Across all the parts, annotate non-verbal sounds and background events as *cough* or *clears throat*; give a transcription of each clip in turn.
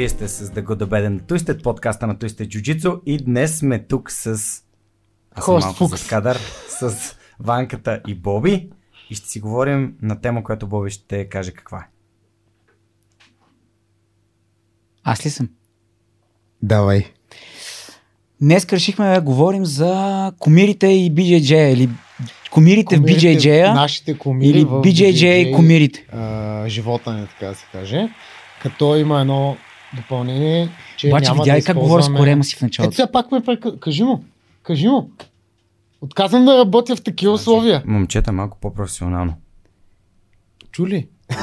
Вие сте с The Good, The Bad and The Twisted, подкаста на Twisted Jiu-Jitsu и днес сме тук с... Аз съм малко за кадър, с Ванката и Боби и ще си говорим на тема, която Боби ще каже каква е. Аз ли съм? Давай. Днес решихме да говорим за комирите и BJJ или комирите, в Кумирите, BJJ-а Нашите кумири или в BJJ и комирите. а, живота ни, така да се каже. Като има едно допълнение, че Обаче няма видя да ли как говоря с корема си в Ето началото? сега пак ме прека... Кажи му. Кажи му. Отказвам да работя в такива условия. Момчета, малко по-професионално. Чули? *laughs*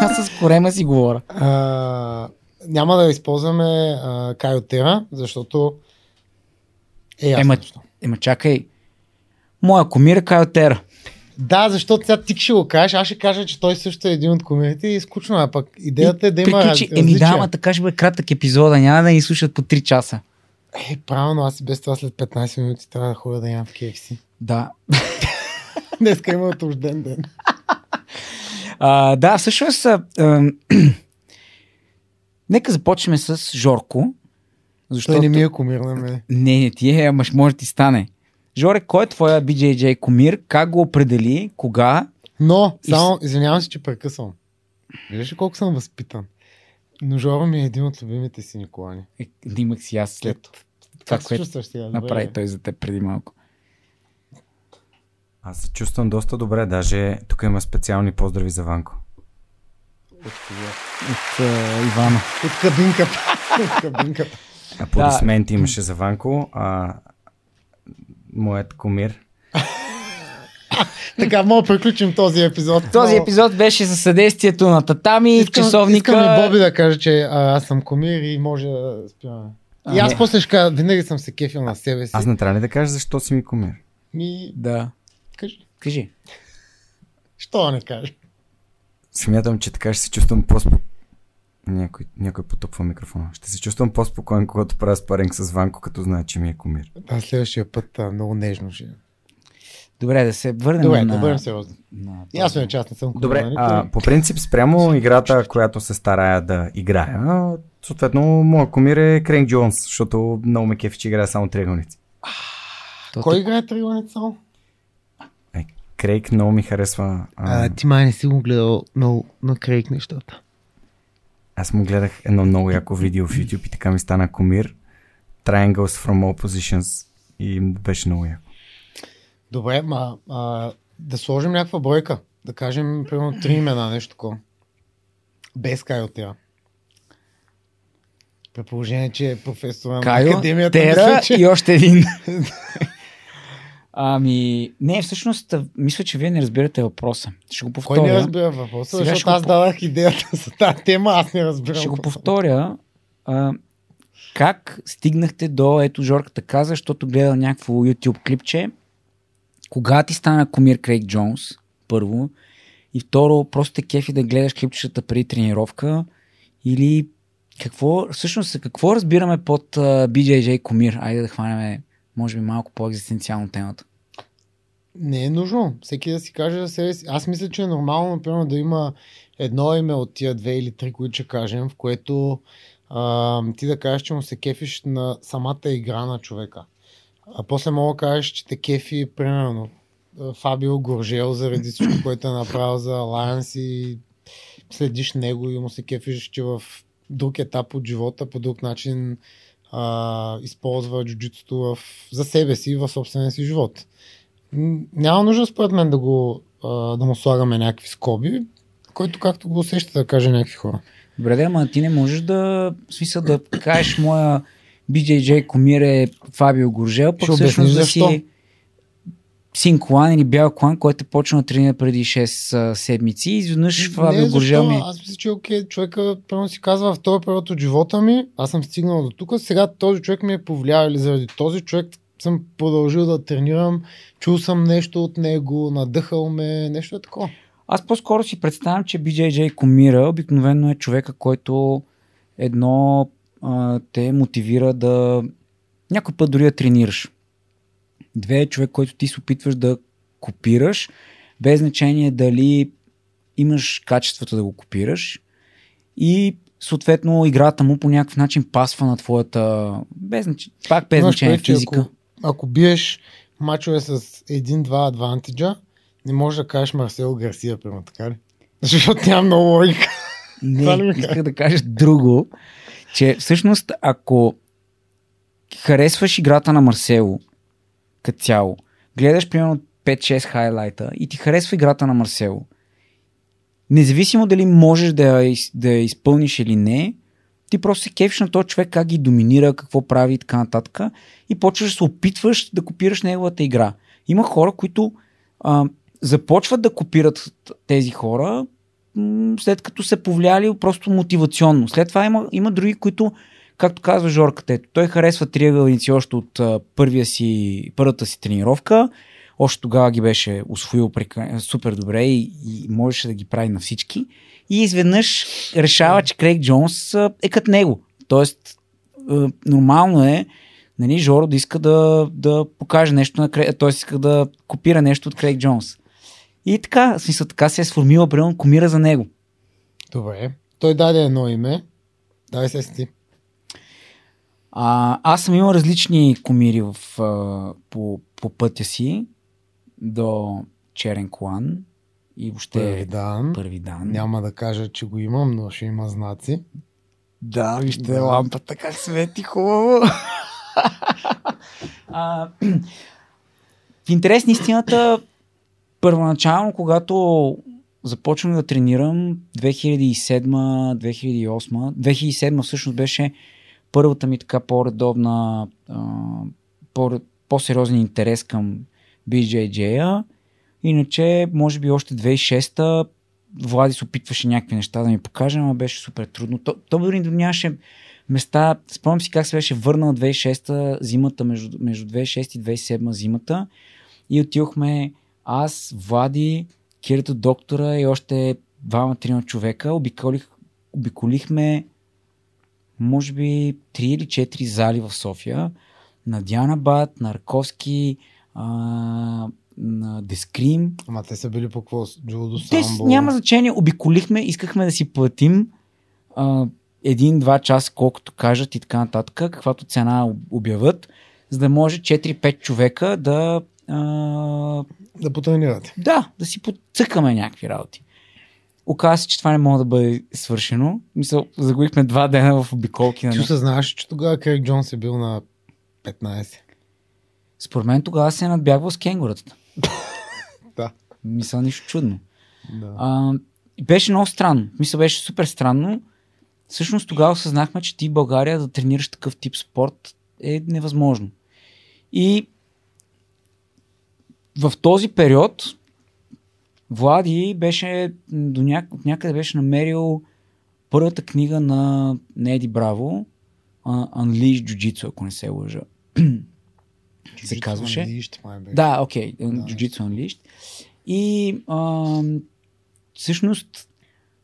Аз с корема си говоря. А, няма да използваме а, Кайотера, защото е ясно. Ема, ема чакай. Моя комир е Кайотера. Да, защото сега ти ще го кажеш, аз ще кажа, че той също е един от комирите и е скучно, а пък идеята е да има раз, Приключи. Еми да, ама така ще бъде кратък епизода. Няма да ни слушат по 3 часа. Е, правилно, аз и без това след 15 минути трябва да ходя да ям в KFC. Да. *laughs* Днеска има отужден ден. А, да, всъщност. а, Нека започнем с Жорко. Защото... Той не ми е комир на мен. Не, не ти е, ама може ти стане. Жоре, кой е твоя BJJ комир? Как го определи? Кога? Но, И само, извинявам се, че прекъсвам. Виждаш ли колко съм възпитан? Но Жора ми е един от любимите си Николани. Е, да имах си аз след това, Как се което чувстваш сега? Направи той за теб преди малко. Аз се чувствам доста добре, даже тук има специални поздрави за Ванко. От кого? От uh, Ивана. От кабинката. *laughs* От кабинката. Аплодисменти имаше за Ванко, а моят комир. *laughs* така, мога да приключим този епизод. Този Но епизод беше за съдействието на Татами, искам, часовника. Искам и Боби да каже, че а, аз съм комир и може да спиваме. И аз не. после ще кажа, винаги съм се кефил на себе си. Аз не трябва ли да кажа защо си ми комир? Ми, Да. кажи. Кажи. Що не кажа? Смятам, че така ще се чувствам по някой, някой потупва микрофона. Ще се чувствам по-спокоен, когато правя спаринг с Ванко, като знае, че ми е комир. Да, следващия път а, много нежно ще. Добре, да се върнем Добре, на... да бъдем сериозни. на... Ясно е, че аз не съм комир. Добре, а, по принцип, спрямо играта, която се старая да играя, съответно, моят комир е Крейн Джонс, защото много ме кефи, че играе само триъгълници. Кой играе триъгълница само? Е, Крейг много ми харесва. А, А, ти май не си го гледал много на Крейг нещата. Аз му гледах едно много яко видео в YouTube и така ми стана комир. Triangles from all positions и беше много яко. Добре, ма а, да сложим някаква бройка. Да кажем, примерно, три имена, нещо такова. Без Кайотера. При положение, че е професор на Кайо, академията. Тера мисля, че... и още един. *laughs* ами, не, всъщност, мисля, че вие не разбирате въпроса. Ще го повторя. Кой не разбира въпроса? Сега Защото аз по- дадах идеята за тази тема, аз не разбирам. Ще го повторя. А, как стигнахте до, ето Жорката каза, защото гледал някакво YouTube клипче, кога ти стана комир Крейг Джонс, първо, и второ, просто те кефи да гледаш клипчета преди тренировка, или какво, всъщност, какво разбираме под BJJ комир? Айде да хванем, може би, малко по-екзистенциално темата. Не е нужно. Всеки да си каже за себе си. Аз мисля, че е нормално, например, да има едно име от тия две или три, които ще кажем, в което а, ти да кажеш, че му се кефиш на самата игра на човека. А после мога да кажеш, че те кефи, примерно, Фабио Горжел заради всичко, *coughs* което е направил за Alliance и следиш него и му се кефиш, че в друг етап от живота по друг начин а, използва джуджитото в, за себе си и в собствения си живот. Няма нужда според мен да, го, а, да му слагаме някакви скоби, който както го усеща да каже някакви хора. Добре, да, ама ти не можеш да, в смисъл да кажеш моя BJJ комир е Фабио Горжел, пък всъщност да защо. Си син Колан или бял Колан, който е почнал да тренира преди 6 а, седмици и изведнъж Фабио? Горжел ми... Аз мисля, че окей. Човека първо си казва в този период от живота ми, аз съм стигнал до тук, сега този човек ми е повлиял или заради този човек съм продължил да тренирам, чул съм нещо от него, надъхал ме, нещо е такова. Аз по-скоро си представям, че BJJ комира обикновено е човека, който едно а, те мотивира да някой път дори да тренираш. Две е човек, който ти се опитваш да копираш, без значение дали имаш качеството да го копираш. И съответно играта му по някакъв начин пасва на твоята, без, знач- пак без Имаш значение предвид, че физика. Ако, ако биеш мачове с един-два адвантиджа, не можеш да кажеш Марсел Гарсия, примерно, така ли? Защото няма много логика. Не, исках да кажа друго, че всъщност ако харесваш играта на Марсело като цяло, гледаш примерно 5-6 хайлайта и ти харесва играта на Марсело, независимо дали можеш да я, да я изпълниш или не, ти просто се кефиш на този човек как ги доминира, какво прави и така нататък и почваш да се опитваш да копираш неговата игра. Има хора, които а, започват да копират тези хора, след като са повлияли просто мотивационно. След това има, има други, които, както казва Жорката, той харесва триъгълници още от първия си, първата си тренировка, още тогава ги беше освоил супер добре и, и можеше да ги прави на всички. И изведнъж решава, че Крейг Джонс е като него. Тоест, нормално е нали, Жоро да иска да, да покаже нещо на Крейг, т.е. иска да копира нещо от Крейг Джонс. И така, смисъл, така се е сформила, примерно, комира за него. Добре. Той даде едно име. Дай се си ти. А, аз съм имал различни комири в, а, по, по пътя си до Черен Колан и въобще Първи дан. първи дан. Няма да кажа, че го имам, но ще има знаци. Да, вижте Да. лампата как свети хубаво. *laughs* а, в интерес на истината, първоначално, когато започнах да тренирам 2007-2008, 2007 всъщност беше първата ми така по-редовна, по-сериозен интерес към BJJ-а. Иначе, може би още 2006-та Влади се опитваше някакви неща да ми покаже, но беше супер трудно. То, то дори нямаше места. Спомням си как се беше върнал 2006-та зимата, между, между 2006 и 2007 зимата. И отидохме аз, Влади, Кирито доктора и още двама-трима човека. Обиколих, обиколихме може би 3 или 4 зали в София. На Диана Бат, на Арковски, а, на Дескрим. Ама те са били по какво? Джудо, Те самбо. няма значение. Обиколихме, искахме да си платим а, един-два часа, колкото кажат и така нататък, каквато цена об- обяват, за да може 4-5 човека да а, Да потренирате. да, да си подцъкаме някакви работи. Оказва се, че това не може да бъде свършено. Мисъл, загубихме два дена в обиколки на Ти него. съзнаваш, че тогава Крейг Джонс е бил на 15. Според мен тогава се е надбягвал с кенгурата. *laughs* Да. Мисля, нищо чудно. да. А, беше много странно. Мисля, беше супер странно. Всъщност тогава осъзнахме, че ти в България да тренираш такъв тип спорт е невъзможно. И в този период Влади беше до ня... от някъде беше намерил първата книга на Неди Браво Unleash Jiu-Jitsu, ако не се лъжа. се казваше. Unleashed. Да, окей, Да. Jiu-Jitsu Unleashed. И а, всъщност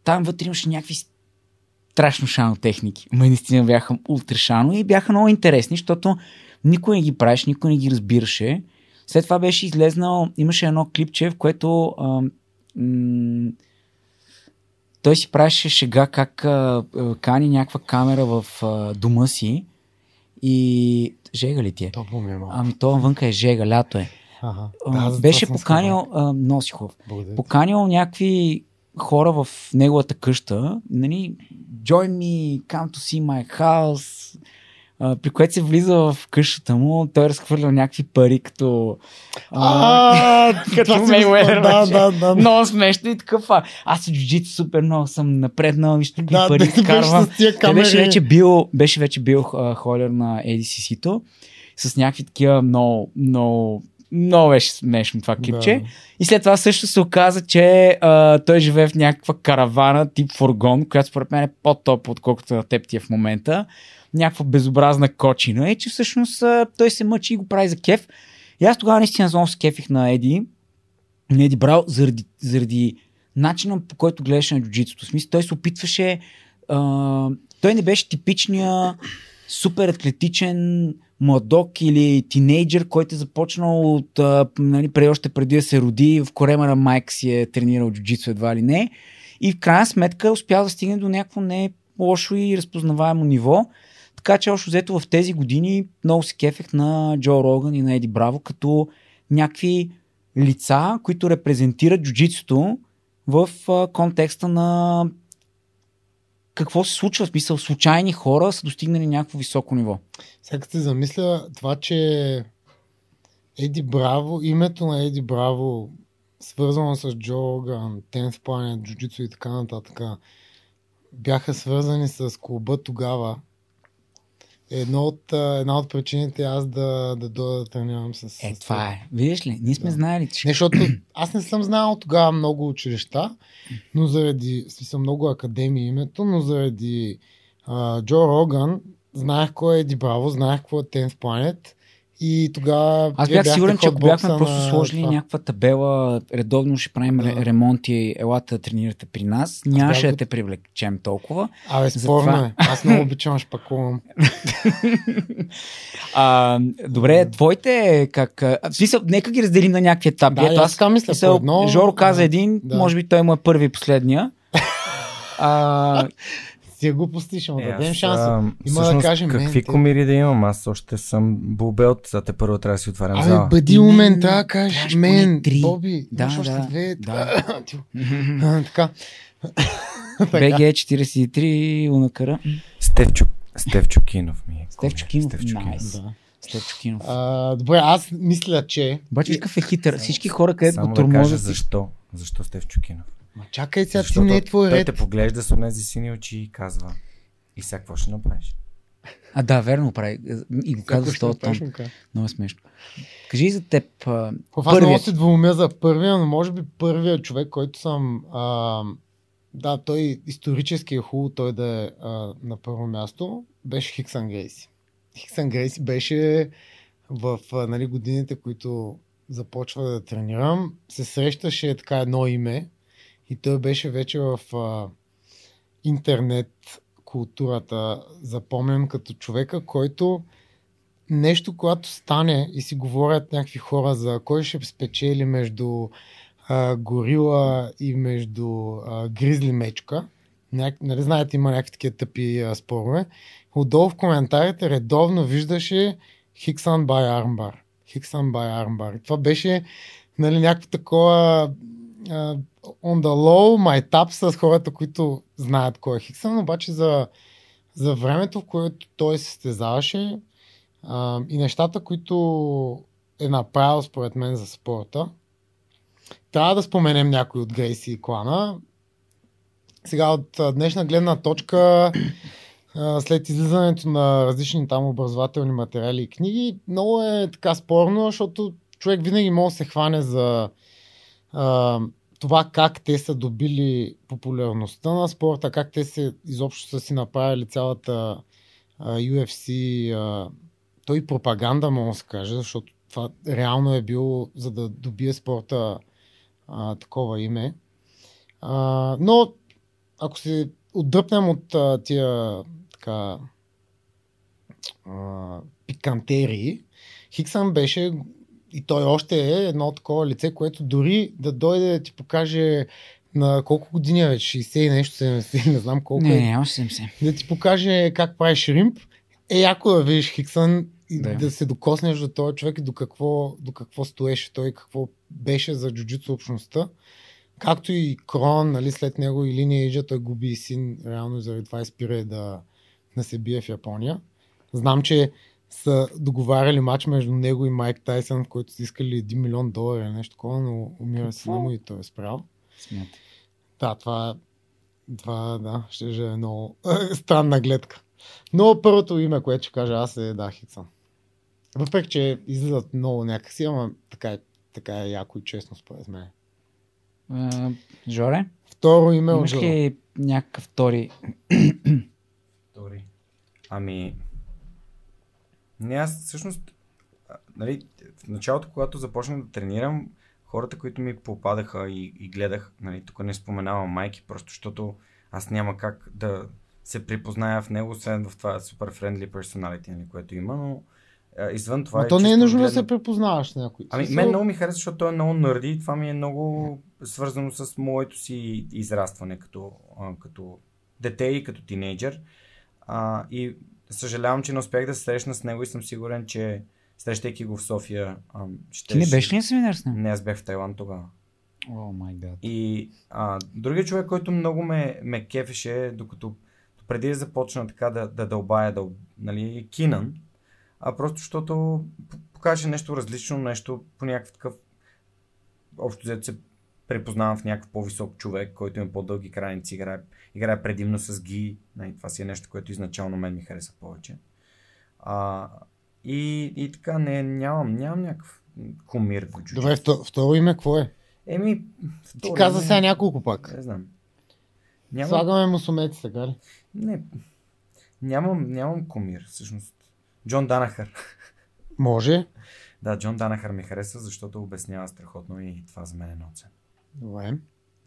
там вътре имаше някакви страшно шано техники. Ма наистина бяха ултра шано и бяха много интересни, защото никой не ги правиш, никой не ги разбираше. След това беше излезнал, имаше едно клипче, в което а, м- той си правеше шега как а, а, кани някаква камера в а, дома си и жега ли ти е? Топло ми е малко. Ами то вънка е жега, лято е. Ага. А, за беше поканил, а, много си хубав, поканил някакви хора в неговата къща, нали, join me, come to see my house, а, при което се влиза в къщата му, той е разхвърлял някакви пари, като... А, *laughs* като си го- Да, да, да. Много смешно и такъв. Аз се джуджит супер много съм напреднал, вижте какви Да, пари изкарвам. Той беше вече бил, беше вече бил холер на ADCC-то с някакви такива много, много, много беше смешно това клипче. Да. И след това също се оказа, че а, той живее в някаква каравана тип фургон, която според мен е по-топ, отколкото на теб ти е в момента. Някаква безобразна кочина. И че всъщност той се мъчи и го прави за кеф. И аз тогава наистина много се кефих на Еди. На Еди Брал заради, заради начина по който гледаше на джуджитото. В смисъл, той се опитваше... А, той не беше типичния супер атлетичен младок или тинейджър, който е започнал от, нали, преди още преди да се роди, в корема на майка си е тренирал джуджицу едва ли не. И в крайна сметка успял да стигне до някакво не лошо и разпознаваемо ниво. Така че още взето в тези години много се кефех на Джо Роган и на Еди Браво като някакви лица, които репрезентират джуджитсото в контекста на какво се случва, в смисъл случайни хора са достигнали някакво високо ниво. Сега се замисля това, че Еди Браво, името на Еди Браво, свързано с Джо Роган, Tenth Planet, Джуджицу и така нататък, бяха свързани с клуба тогава. Едно от, една от причините аз да, да дойда да тренирам с... Е, с това е. Видиш ли, ние сме Да. знаели, Не, че... защото аз не съм знал тогава много училища, но заради, смисъл много академии името, но заради а, Джо Роган знаех кой е Еди Браво, знаех какво е Tenth Planet и тогава Аз бях сигурен, че ако бяхме просто сложили това. някаква табела, редовно ще правим Да. ре- ремонти, елата да тренирате при нас, нямаше да те привлечем толкова. Абе, Затова- спорно е. Аз много обичам шпакувам. *laughs* А, добре, твоите как... В смисъл, нека ги разделим на някакви етапи. Да, Ето аз така мисля. мисъл, по едно, Жоро каза един, да. може би той му е първи и последния. *laughs* А, Е глупости, ще му Е, дадем а, Има да кажем, Какви мен, комири да имам? Аз още съм бубелт, за те първо трябва да си отварям Абе, зала. бъди да трябваше кажеш мен, три. Боби, Да, имаш още да, две. да. *laughs* А, Така. *laughs* BG 43 Унакара. Стев, Чук... Стев Чукинов ми е. Стев Чукинов. Стев Чукинов. Найс. Да. Стев Чукинов. А, добре, аз мисля, че... Обаче какъв е хитър. Всички хора, където Само го да кажа защо. Защо Стев Чукинов? Ма чакай сега, ти Защото не е твой той ред. те поглежда с онези сини очи и казва и сега какво ще направиш? А да, верно прави. И го каза с този тон. Много е смешно. Кажи за теб. а, В аз много Първият. се двумя за първия, но може би първият човек, който съм... А, да, той исторически е хубаво той да е а, на първо място, беше Хиксън Грейси. Хиксън Грейси беше в а, нали, годините, които започва да тренирам, се срещаше така едно име и той беше вече в а, интернет културата запомнен като човека, който нещо, когато стане и си говорят някакви хора за кой ще спечели между а, горила и между а, гризли мечка, Няк... нали знаете, има някакви такива тъпи а, спорове, отдолу в коментарите редовно виждаше Хиксан бай Армбар. Хиксан бай Армбар. Това беше нали, някакво такова а, on the low, майтап с хората, които знаят кой е Хиксан, обаче за, за времето, в което той се състезаваше а, и нещата, които е направил според мен за спорта, трябва да споменем някой от Грейси и клана. Сега от днешна гледна точка, след излизането на различни там образователни материали и книги, много е така спорно, защото човек винаги може да се хване за това как те са добили популярността на спорта, как те се изобщо са си направили цялата а, UFC, а, то и пропаганда, мога да се каже, защото това реално е било за да добие спорта а, такова име. А, но ако се отдръпнем от а, тия така а, пикантерии, Хиксън беше и той още е едно такова лице, което дори да дойде да ти покаже на колко години е вече, 60 и нещо, 70, не знам колко Не, е, не, още 70. да ти покаже как правиш римп, е яко да видиш Хиксън и Да. да. се докоснеш до този човек и до какво, до какво стоеше той, какво беше за джуджитсу общността. Както и Крон, нали, след него и линия Иджа, той губи и син, реално и заради това изпира да, да се бие в Япония. Знам, че са договаряли матч между него и Майк Тайсън, в който са искали 1 милион долара или нещо такова, но умира сина му и той е спрял. Смятай. Да, това, това да, ще е много странна гледка. Но първото име, което ще кажа аз е да, Хиксън. Въпреки, че излизат много някакси, ама така е, така е яко и честно според мен. А, Жоре, Второ име от имаш Джо. ли някакъв втори? Втори. Ами... Не, аз всъщност... Нали, в началото, когато започнах да тренирам, хората, които ми попадаха и, и гледах, нали, тук не споменавам майки, просто защото аз няма как да се припозная в него, освен в това супер friendly personality, нали, което има, но а, извън това... Но то не е нужно да гледно- се препознаваш с някой. Ами, мен много ми харесва, защото той е много нърди и това ми е много свързано с моето си израстване като, а, като дете и като тинейджър. А, и съжалявам, че не успях да се срещна с него и съм сигурен, че срещайки го в София, а, ще... Ти не беше ли на семинар с него? Не, аз бях в Тайланд тогава. О, май гад. И а, другия човек, който много ме, ме кефеше, докато преди да започна така да, да дълбая, да, нали, е Кинан, а просто защото покаже нещо различно, нещо по някакъв такъв общо взето се препознавам в някакъв по-висок човек, който има по-дълги крайници, играе, играе предимно с ги. Нали, това си е нещо, което изначално мен ми хареса повече. А, и, и така, не, нямам, нямам някакъв кумир в джуджицу. Добре, вто- второ име какво е? Еми, Ти каза име- сега няколко пак. Не знам. Нямам, Слагаме мусумеци, така ли? не, нямам, нямам кумир, всъщност. Джон Данахър. Може. Да, Джон Данахър ми хареса, защото обяснява страхотно и това за мен е ноце. Добре.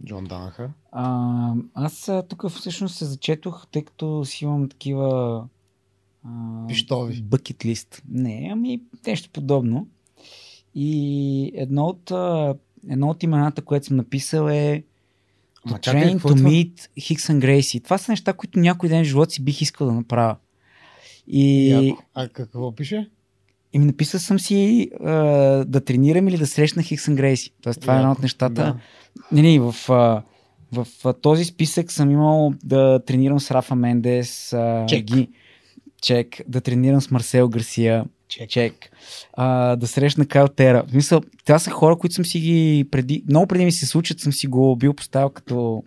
Джон Данахър. А, аз тук всъщност се зачетох, тъй като си имам такива а, Пищови. бъкет лист. Не, ами нещо подобно. И едно от, едно от имената, което съм написал е Ма To чакай, train to това? meet Hicks and Gracie. Това са неща, които някой ден в живота си бих искал да направя. И, Яко. А какво пише? И ми написал съм си а, да тренирам или да срещна Хикс and Грейси. Тоест, това е едно от нещата. да. Не, не, в, а, в а, този списък съм имал да тренирам с Рафа Мендес. А, Чек. Ги, чек. Да тренирам с Марсел Гарсия. Чек. Чек. А, да срещна Кайл Тера. В смисъл, това са хора, които съм си ги преди, много преди ми се случат, съм си го бил поставил като...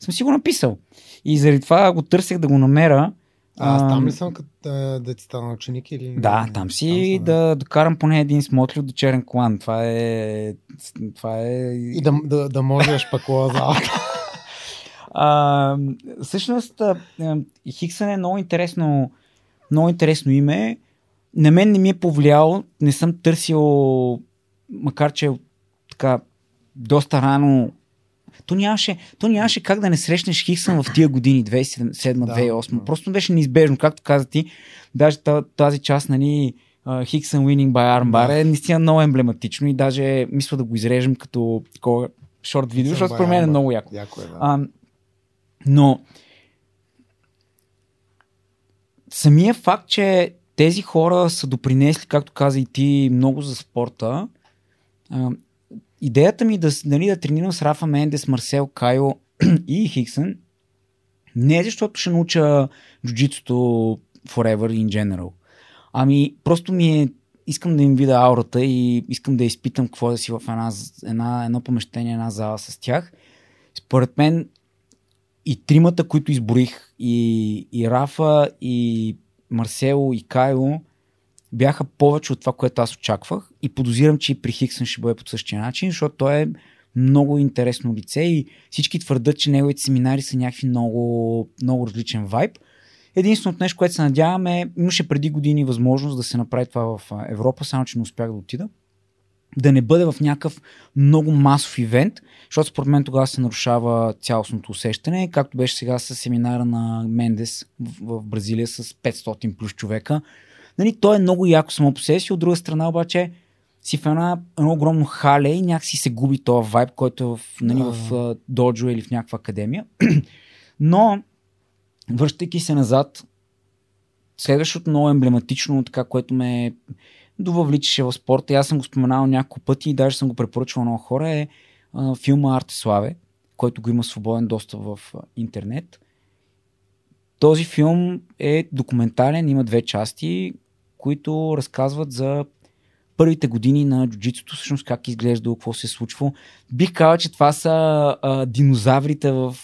Съм си го написал. И заради това го търсех да го намеря. А, аз Ам, там ли съм като да ти стана ученик или... Да, там си съм, да докарам поне един смотли от черен колан. Това е... Това е... И да, да, да можеш пакова залата. *laughs* А, всъщност, Хиксън е много интересно, много интересно име. На мен не ми е повлияло. Не съм търсил, макар че така доста рано то нямаше, то нямаше как да не срещнеш Хиксън в тия години, 2007-2008. Да. Просто беше неизбежно, както каза ти. Даже та- тази част, нали, Хиксън winning by armbar е наистина много емблематично и даже мисля да го изрежем като такова шорт видео, защото според мен е много яко. Яко е, да. А, но самия факт, че тези хора са допринесли, както каза и ти, много за спорта, а, идеята ми да, нали, да тренирам с Рафа Мендес, Марсел Кайо *clears throat* и Хиксън, не е защото ще науча джуджитото forever in general. Ами просто ми е искам да им видя аурата и искам да изпитам какво е да си в една, една, едно помещение, една зала с тях. Според мен и тримата, които изборих, и, и Рафа, и Марсело, и Кайло, бяха повече от това, което аз очаквах. И подозирам, че и при Хиксън ще бъде по същия начин, защото той е много интересно лице и всички твърдат, че неговите семинари са някакви много, много различен вайб. Единственото нещо, което се надявам е, имаше преди години възможност да се направи това в Европа, само че не успях да отида. Да не бъде в някакъв много масов ивент, защото според мен тогава се нарушава цялостното усещане, както беше сега с семинара на Мендес в Бразилия с 500 плюс човека. Нали, то е много яко само по себе си, от друга страна обаче си в една, едно огромно хале и някакси се губи този вайб, който е в, нали, Да. в доджо или в някаква академия. *clears throat* Но, връщайки се назад, следващото много емблематично, така, което ме довъвличаше в спорта, и аз съм го споменал няколко пъти и даже съм го препоръчвал много хора, е а, филма Арте Славе, който го има свободен достъп в а, интернет. Този филм е документален, има две части, които разказват за първите години на джуджитото, всъщност как изглежда, какво се е случвало. Бих казал, че това са а, динозаврите в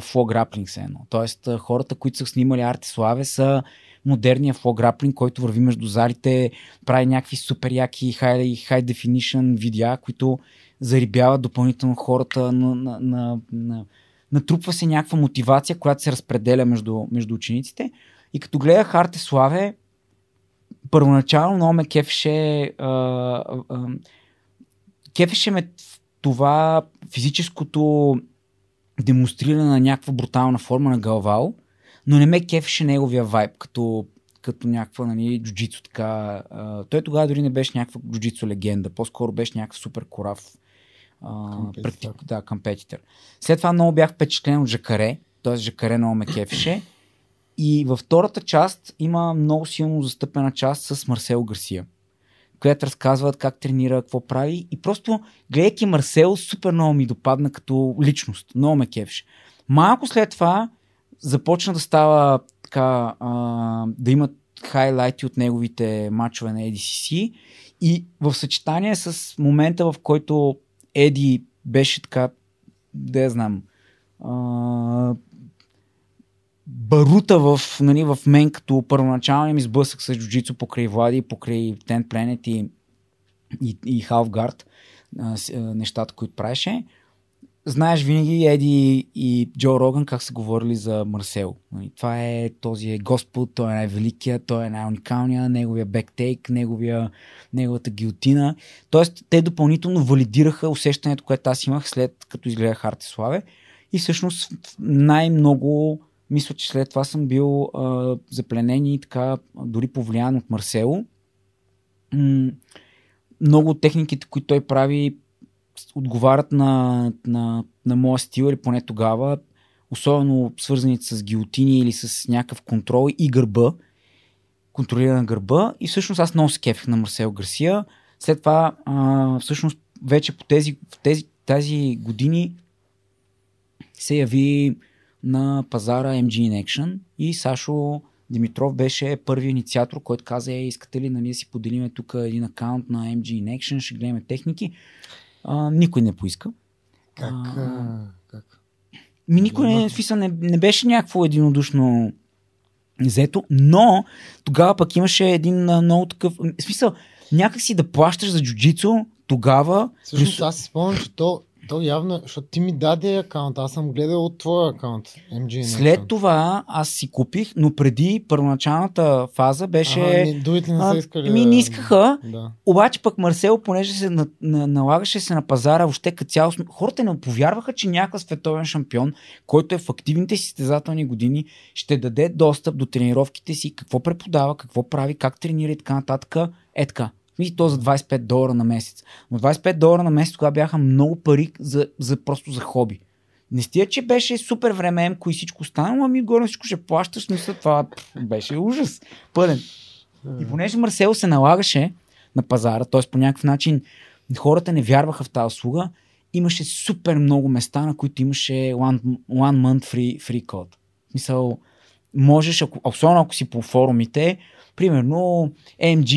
фло граплинг се едно. Тоест а, хората, които са снимали Арте Славе са модерния фло граплинг, който върви между залите, прави някакви супер яки high, high definition видеа, които зарибяват допълнително хората на, на, на, на натрупва се някаква мотивация, която се разпределя между, между учениците. И като гледах Арте Славе, първоначално много ме кефеше а, а, кефеше ме това физическото демонстриране на някаква брутална форма на Галвал, но не ме кефеше неговия вайб, като, като някаква нали, джуджицу. Така. А, той тогава дори не беше някаква джуджицу легенда, по-скоро беше някакъв супер корав практик, да, компетитър. След това много бях впечатлен от Жакаре, т.е. Жакаре много ме кефеше. И във втората част има много силно застъпена част с Марсел Гарсия, която разказва как тренира, какво прави. И просто, гледайки Марсел, супер много ми допадна като личност. Много ме кефеше. Малко след това започна да става така, а, да имат хайлайти от неговите матчове на ADCC и в съчетание с момента, в който Еди беше така, да я знам, а, барута в, нали, в мен като първоначалния ми сблъсък с джуджицу покрай Влади, покрай Ten Planet и, и, и Half Guard, а, с, а, нещата, които правеше знаеш винаги Еди и Джо Роган как са говорили за Марсел. Нали, това е този е Господ, той е най-великият, той е най-уникалният, неговия бектейк, неговия, неговата гилтина. Тоест, те допълнително валидираха усещането, което аз имах след като изгледах Артиславе. И всъщност най-много мисля, че след това съм бил а, запленен и така дори повлиян от Марсело. Много от техниките, които той прави, отговарят на, на, на моя стил, или поне тогава, особено свързани с гилотини или с някакъв контрол и гърба, контролирана гърба. И всъщност аз много се на Марсел Гарсия. След това, а, всъщност, вече по тези, в тези, тези години се яви на пазара MG in Action и Сашо Димитров беше първи инициатор, който каза, е, искате ли нали, да си поделиме тук един акаунт на MG in Action, ще гледаме техники. А, никой не поиска. Как? А, как? Ми никой не, смисъл, не, не беше някакво единодушно взето, но тогава пък имаше един а, много такъв... В смисъл, някакси да плащаш за джуджицу тогава... Всъщност плюс- аз си спомням, че то, то явно, защото ти ми даде акаунт, аз съм гледал от твоя акаунт, MG. След това аз си купих, но преди първоначалната фаза беше... Ага, не, не са искали. ми не искаха, Да. Обаче пък Марсел, понеже се на, на, налагаше се на пазара, въобще като цяло, хората не повярваха, че някакъв световен шампион, който е в активните си състезателни години, ще даде достъп до тренировките си, какво преподава, какво прави, как тренира и така нататък. Е така. И то за 25 долара на месец. Но 25 долара на месец тогава бяха много пари за, за просто за хоби. Не стига, че беше супер времеемко и всичко останало, ами горе всичко ще плащаш, мисля, това беше ужас. Пълен. И понеже Марсел се налагаше на пазара, т.е. по някакъв начин хората не вярваха в тази услуга, имаше супер много места, на които имаше one, one month free, free code. В можеш, ако, особено ако си по форумите, примерно MG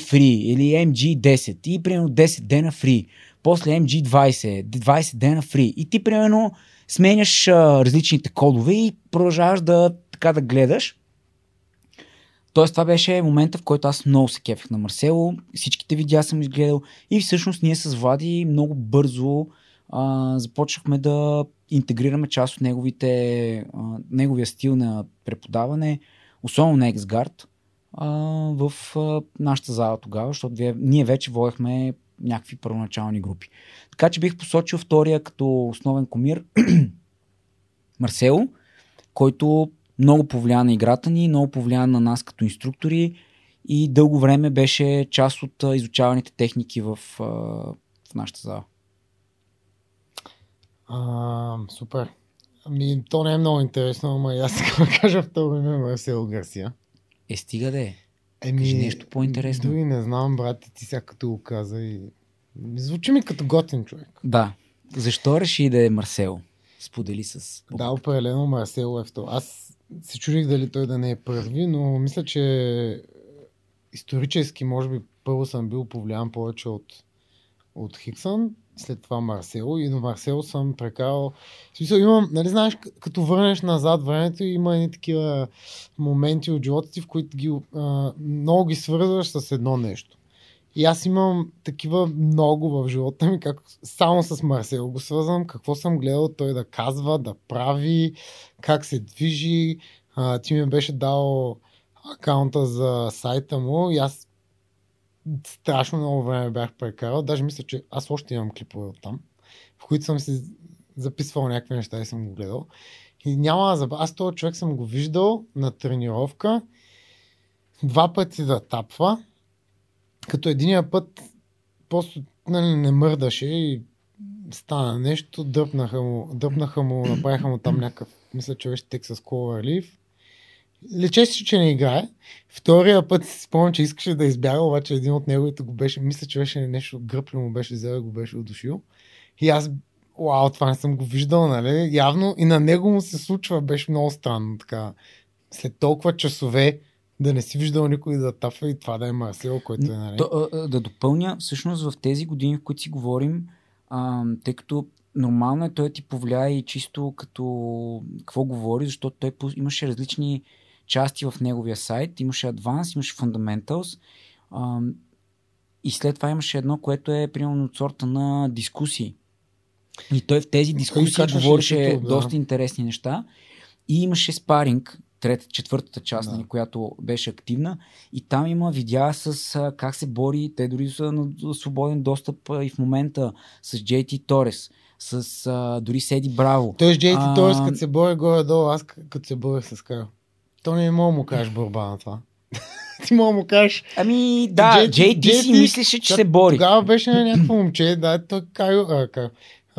free или MG 10 и примерно 10 дена free, после MG 20, 20 дена free. И ти примерно сменяш а, различните кодове и продължаваш да така да гледаш. Тоест, това беше момента, в който аз много се кефих на Марсело. Всичките видеа съм изгледал. И всъщност ние с Влади много бързо а, започнахме да интегрираме част от неговите, а, неговия стил на преподаване, особено на XGuard, в нашата зала тогава, защото ние вече водехме някакви първоначални групи. Така че бих посочил втория като основен комир *clears throat* Марсело, който много повлия на играта ни, много повлия на нас като инструктори и дълго време беше част от изучаваните техники в, в нашата зала. А, супер. Ами, то не е много интересно, ама аз *laughs* да кажа второ име Марсел Гарсия. Е, стига да е. Еми, Кажи нещо по-интересно. Дори не знам, брат, ти сега като го каза и... Звучи ми като готин човек. Да. Защо реши да е Марсело? Сподели с... Да, определено Марсело е второ. Аз се чудих дали той да не е първи, но мисля, че исторически, може би, първо съм бил повлиян повече от, от Хиксън, след това Марсело и до Марсело съм прекарал... В смисъл имам, нали знаеш, като върнеш назад времето има едни такива моменти от живота ти, в които ги, а, много ги свързваш с едно нещо. И аз имам такива много в живота ми, как само с Марсел го свързвам, какво съм гледал той да казва, да прави, как се движи. А, ти ми беше дал акаунта за сайта му и аз страшно много време бях прекарал. Даже мисля, че аз още имам клипове от там, в които съм си записвал някакви неща и съм го гледал. И няма да забравя. Аз този човек съм го виждал на тренировка два пъти да тапва, като единия път просто нали, не мърдаше и стана нещо, дъпнаха му, дъпнаха му, направиха му там някакъв, мисля, че беше Texas Cover Relief. Лечеше, че не играе. Втория път си спомням, че искаше да избяга, обаче един от неговите го беше, мисля, че беше нещо гръб ли му беше взел го беше удушил. И аз, вау, това не съм го виждал, нали? Явно и на него му се случва, беше много странно така. След толкова часове да не си виждал никой да тафа и това да е Марсел, който е, нали? А, да допълня, всъщност в тези години, в които си говорим, а, тъй като нормално е той ти повлияе и чисто като какво говори, защото той имаше различни части в неговия сайт. Имаше Advanced, имаше Fundamentals а, и след това имаше едно, което е примерно от сорта на дискусии. И той в тези дискусии говореше YouTube, да. доста интересни неща. И имаше спаринг, трета, четвъртата част, Да. да. която беше активна. И там има видеа с а, как се бори. Те дори са на свободен достъп а, и в момента с JT Торес, с а, дори Седи Браво. Той с JT Торес, като се бори горе-долу, аз като се борих с Карл. То не мога му кажеш борба на това. *laughs* Ти мога му кажеш. Ами да, JT, си мислеше, че се бори. Тогава беше на някакво момче, да, той Кайо, а, Кайо.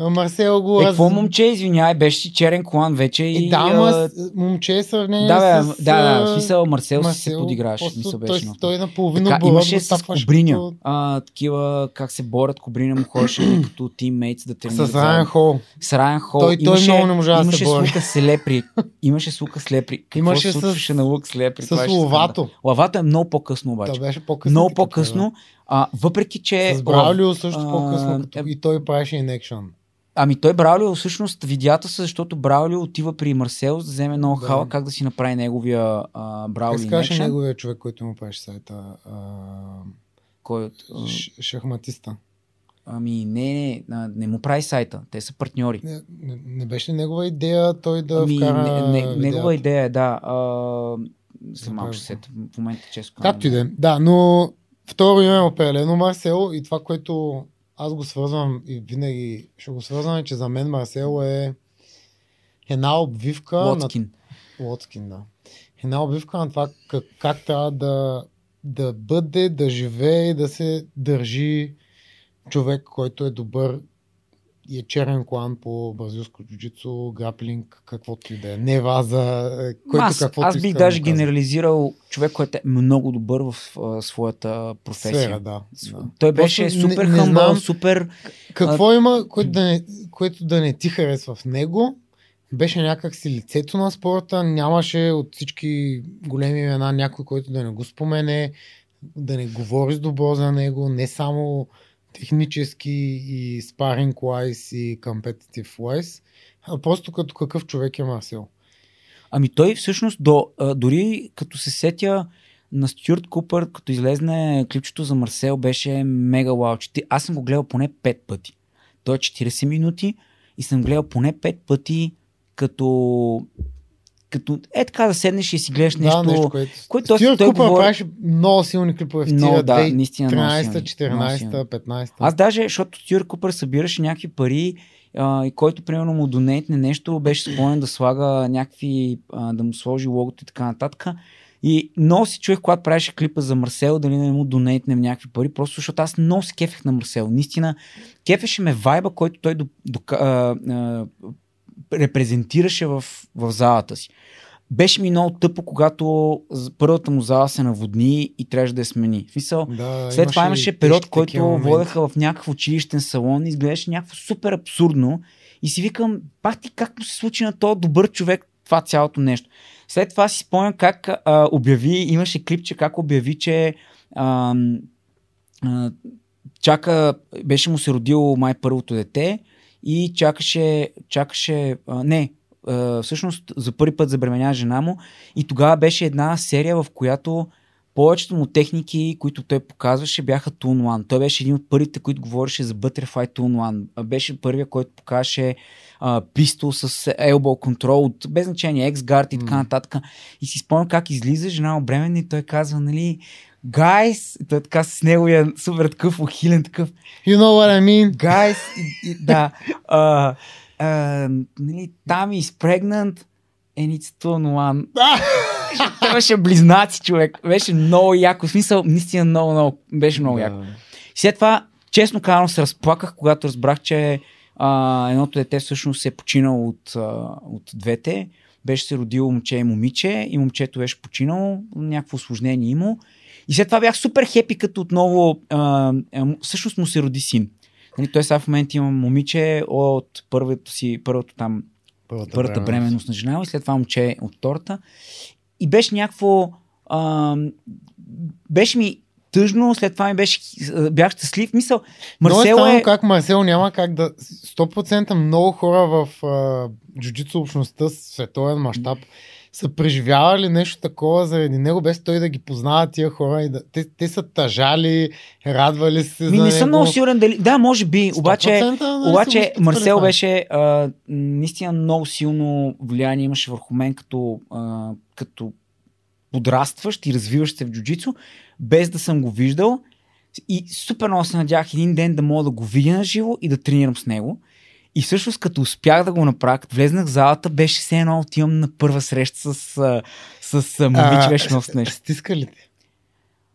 Марсел го Е, какво момче, извинявай, беше си черен колан вече и... И да, ама с- момче е сравнение да, бе, с... да, да, в смисъл Марсел, се Марсел, подиграваше. просто Мисъл той, беше много. той наполовина Така, имаше с Кобриня. като- А, такива, как се борят, Кобриня му ходеше *clears throat* като тиммейтс да тренират. С Райан Хол. С Райан Хол. Той- той много не можа да се имаше бори. с Лукас Лепри. Имаше с Лукас Лепри. Какво Имаше се с- на Лукас Лепри? С ловато. Лавато е много по-късно обаче. Това беше по-късно. много по-късно. А, въпреки, че... С Браулио също по-късно. Е- И той правеше инекшън. Ами той Браулио всъщност видеята са, защото Браулио отива при Марсел за да вземе много Да. хала как да си направи неговия а, Как Браулио се казваше инекшън. неговия човек, който му правеше сайта? А, Кой от... а, шахматиста. Ами не, не, не му прави сайта. Те са партньори. Не, не, не беше негова идея той да ами, вкара не, не, негова идея е, да. А, малко ще сета. В момента често Както и да е. Да, но второ име е определено Марсел и това, което аз го свързвам и винаги ще го свързвам е, че за мен Марсел е една обвивка Лоцкин. на Лоцкин, да. Една обвивка на това как, как трябва да, да бъде, да живее и да се държи човек, който е добър и е черен клан по бразилско джуджицу, граплинг, каквото и да е. Не ваза, е, който аз, каквото аз бих даже генерализирал човек, който е много добър в а, своята професия. Сфера, да. Той беше Просто супер не, не хъмбъл, знам супер... Какво има, което да, не, което да не ти харесва в него? Беше някак си лицето на спорта, нямаше от всички големи имена някой, който да не го спомене, да не говори с добро за него, не само технически и спаринг wise и competitive wise, а просто като какъв човек е Марсел. Ами той всъщност до, дори като се сетя на Стюарт Купър, като излезне клипчето за Марсел, беше мега вау. Аз съм го гледал поне 5 пъти. Той е 40 минути и съм гледал поне 5 пъти като като е така да седнеш и си гледаш нещо, да, нещо, което... което той- Стюарт той Купър говори- правеше много силни клипове в тия Но, да, наистина много 13, силни, много 14, силни. 15. Аз даже, защото Стюарт Купър събираше някакви пари а, и който примерно му донейтне нещо, беше склонен да слага някакви, а, да му сложи логото и така нататък. И много си чуех, когато правеше клипа за Марсел, дали не му донейтнем някакви пари, просто защото аз много се кефех на Марсел. Наистина, кефеше ме вайба, който той до, до, а, а, репрезентираше в, в залата си. Беше ми много тъпо, когато първата му зала се наводни и трябваше да я смени. В смисъл, Да, след това имаше период, който водеха в някакъв училищен салон и изглеждаше някакво супер абсурдно. И си викам, пак ти как му се случи на този добър човек това цялото нещо. След това си спомням как а, обяви, имаше клипче, как обяви, че а, а, чака, беше му се родило май първото дете и чакаше, чакаше, а, не, а, всъщност за първи път забременя жена му и тогава беше една серия, в която повечето му техники, които той показваше, бяха Toon One. Той беше един от първите, които говореше за Butterfly Toon One. А Беше първия, който покаже пистол с elbow control, без значение, X-Guard и така нататък. И си спомням как излиза жена бременна и той казва, нали, Guys, той така с неговия супер такъв ухилен такъв, You know what I mean? Guys, и, и, да, а, а, нали, Tammy is pregnant and it's Toon One. *laughs* Те беше близнаци, човек. Беше много яко. В смисъл, наистина много, много. Беше много яко. След това, честно казано, се разплаках, когато разбрах, че А, едното дете всъщност е починало от, а, от двете. Беше се родило момче и момиче и момчето беше починало, някакво осложнение има. И след това бях супер хепи, като отново а, а, всъщност му се роди син. Нали, той сега в момента има момиче от първото си, първото там, Първата, първата бременност на жена и след това момче от торта. И беше някакво... А, беше ми тъжно, след това ми беше, бях щастлив. Мисъл, е Марсел странно е... как Марсел няма как да... 100% много хора в а, джуджитсу общността световен мащаб са преживявали нещо такова заради него, без той да ги познава тия хора. И да... те, те са тъжали, радвали се Ми за не съм него. много сигурен дали... Да, може би, обаче... 100% нали Обаче Марсел беше а, наистина много силно влияние имаше върху мен като, а, като подрастващ и развиващ се в джуджицу, без да съм го виждал. И супер много се надях един ден да мога да го видя на живо и да тренирам с него. И всъщност като успях да го направя, като влезнах в залата, беше все едно отивам на първа среща с, с а, момиче, беше много смешно. Стиска ли те?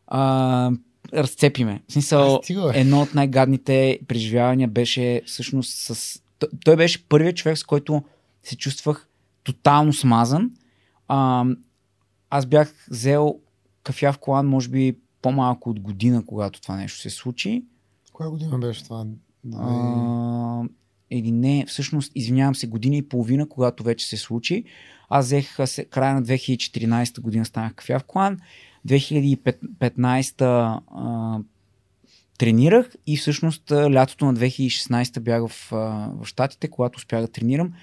А, разцепи ме. В смисъл, стига, едно от най-гадните преживявания беше всъщност с... Той беше първият човек, с който се чувствах тотално смазан. А, аз бях взел кафя в колан, може би по-малко от година, когато това нещо се случи. Коя година беше това? А, или не, всъщност, извинявам се, година и половина, когато вече се случи. Аз взех края на 2014 година станах кафя в клан. 2015 а, тренирах и всъщност лятото на 2016 бях в, в Штатите, когато успях да тренирам.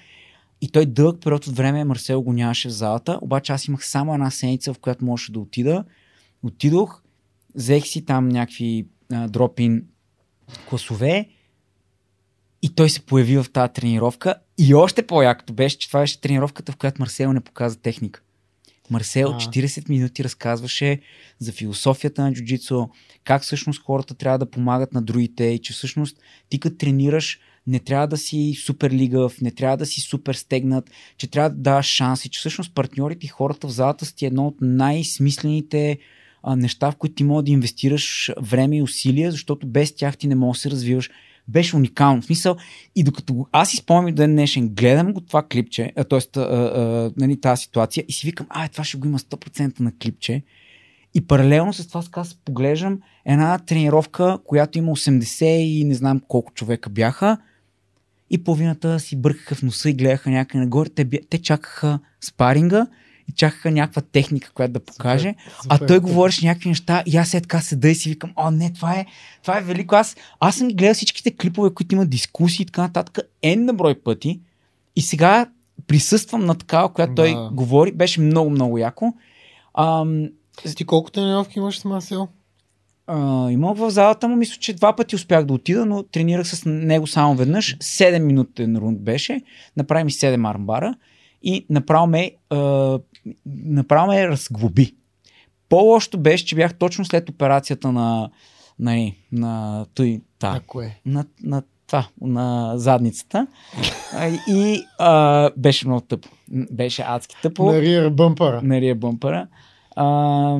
И той дълъг период от време Марсел го нямаше в залата, обаче аз имах само една седмица, в която можеше да отида. Отидох, взех си там някакви дропин класове и той се появи в тази тренировка. И още по-якото беше, че това беше тренировката, в която Марсел не показа техника. Марсел А. 40 минути разказваше за философията на джуджицу, как всъщност хората трябва да помагат на другите и че всъщност ти като тренираш не трябва да си супер лигав, не трябва да си супер стегнат, че трябва да даваш шанси, че всъщност партньорите и хората в залата са ти едно от най-смислените а, неща, в които ти можеш да инвестираш време и усилия, защото без тях ти не можеш да се развиваш. Беше уникално. В смисъл, и докато аз си спомням ден днешен, гледам го това клипче, т.е. нали, тази ситуация и си викам, а, това ще го има 100% на клипче. И паралелно с това се поглеждам една тренировка, която има 80 и не знам колко човека бяха. И половината си бъркаха в носа и гледаха някъде нагоре. Те, те чакаха спаринга и чакаха някаква техника, която да покаже. А той говореше някакви неща и аз след така седа и си викам, о не, това е, това е велико. Аз, аз съм ги гледал всичките клипове, които имат дискусии и така нататък, N на брой пъти. И сега присъствам на такава, която той Да. говори. Беше много, много яко. Ам, Ти колко тренировки имаш с Марсел? а, имах в залата му, мисля, че два пъти успях да отида, но тренирах с него само веднъж. 7 минутен рунд беше. Направи ми 7 армбара и направо ме, а, направо ме разглоби. По-лошото беше, че бях точно след операцията на, на, на, той, та, На кое? на, на това, на задницата. И а, беше много тъпо. Беше адски тъпо На Риер бъмпара. на Рия Бъмпъра. А,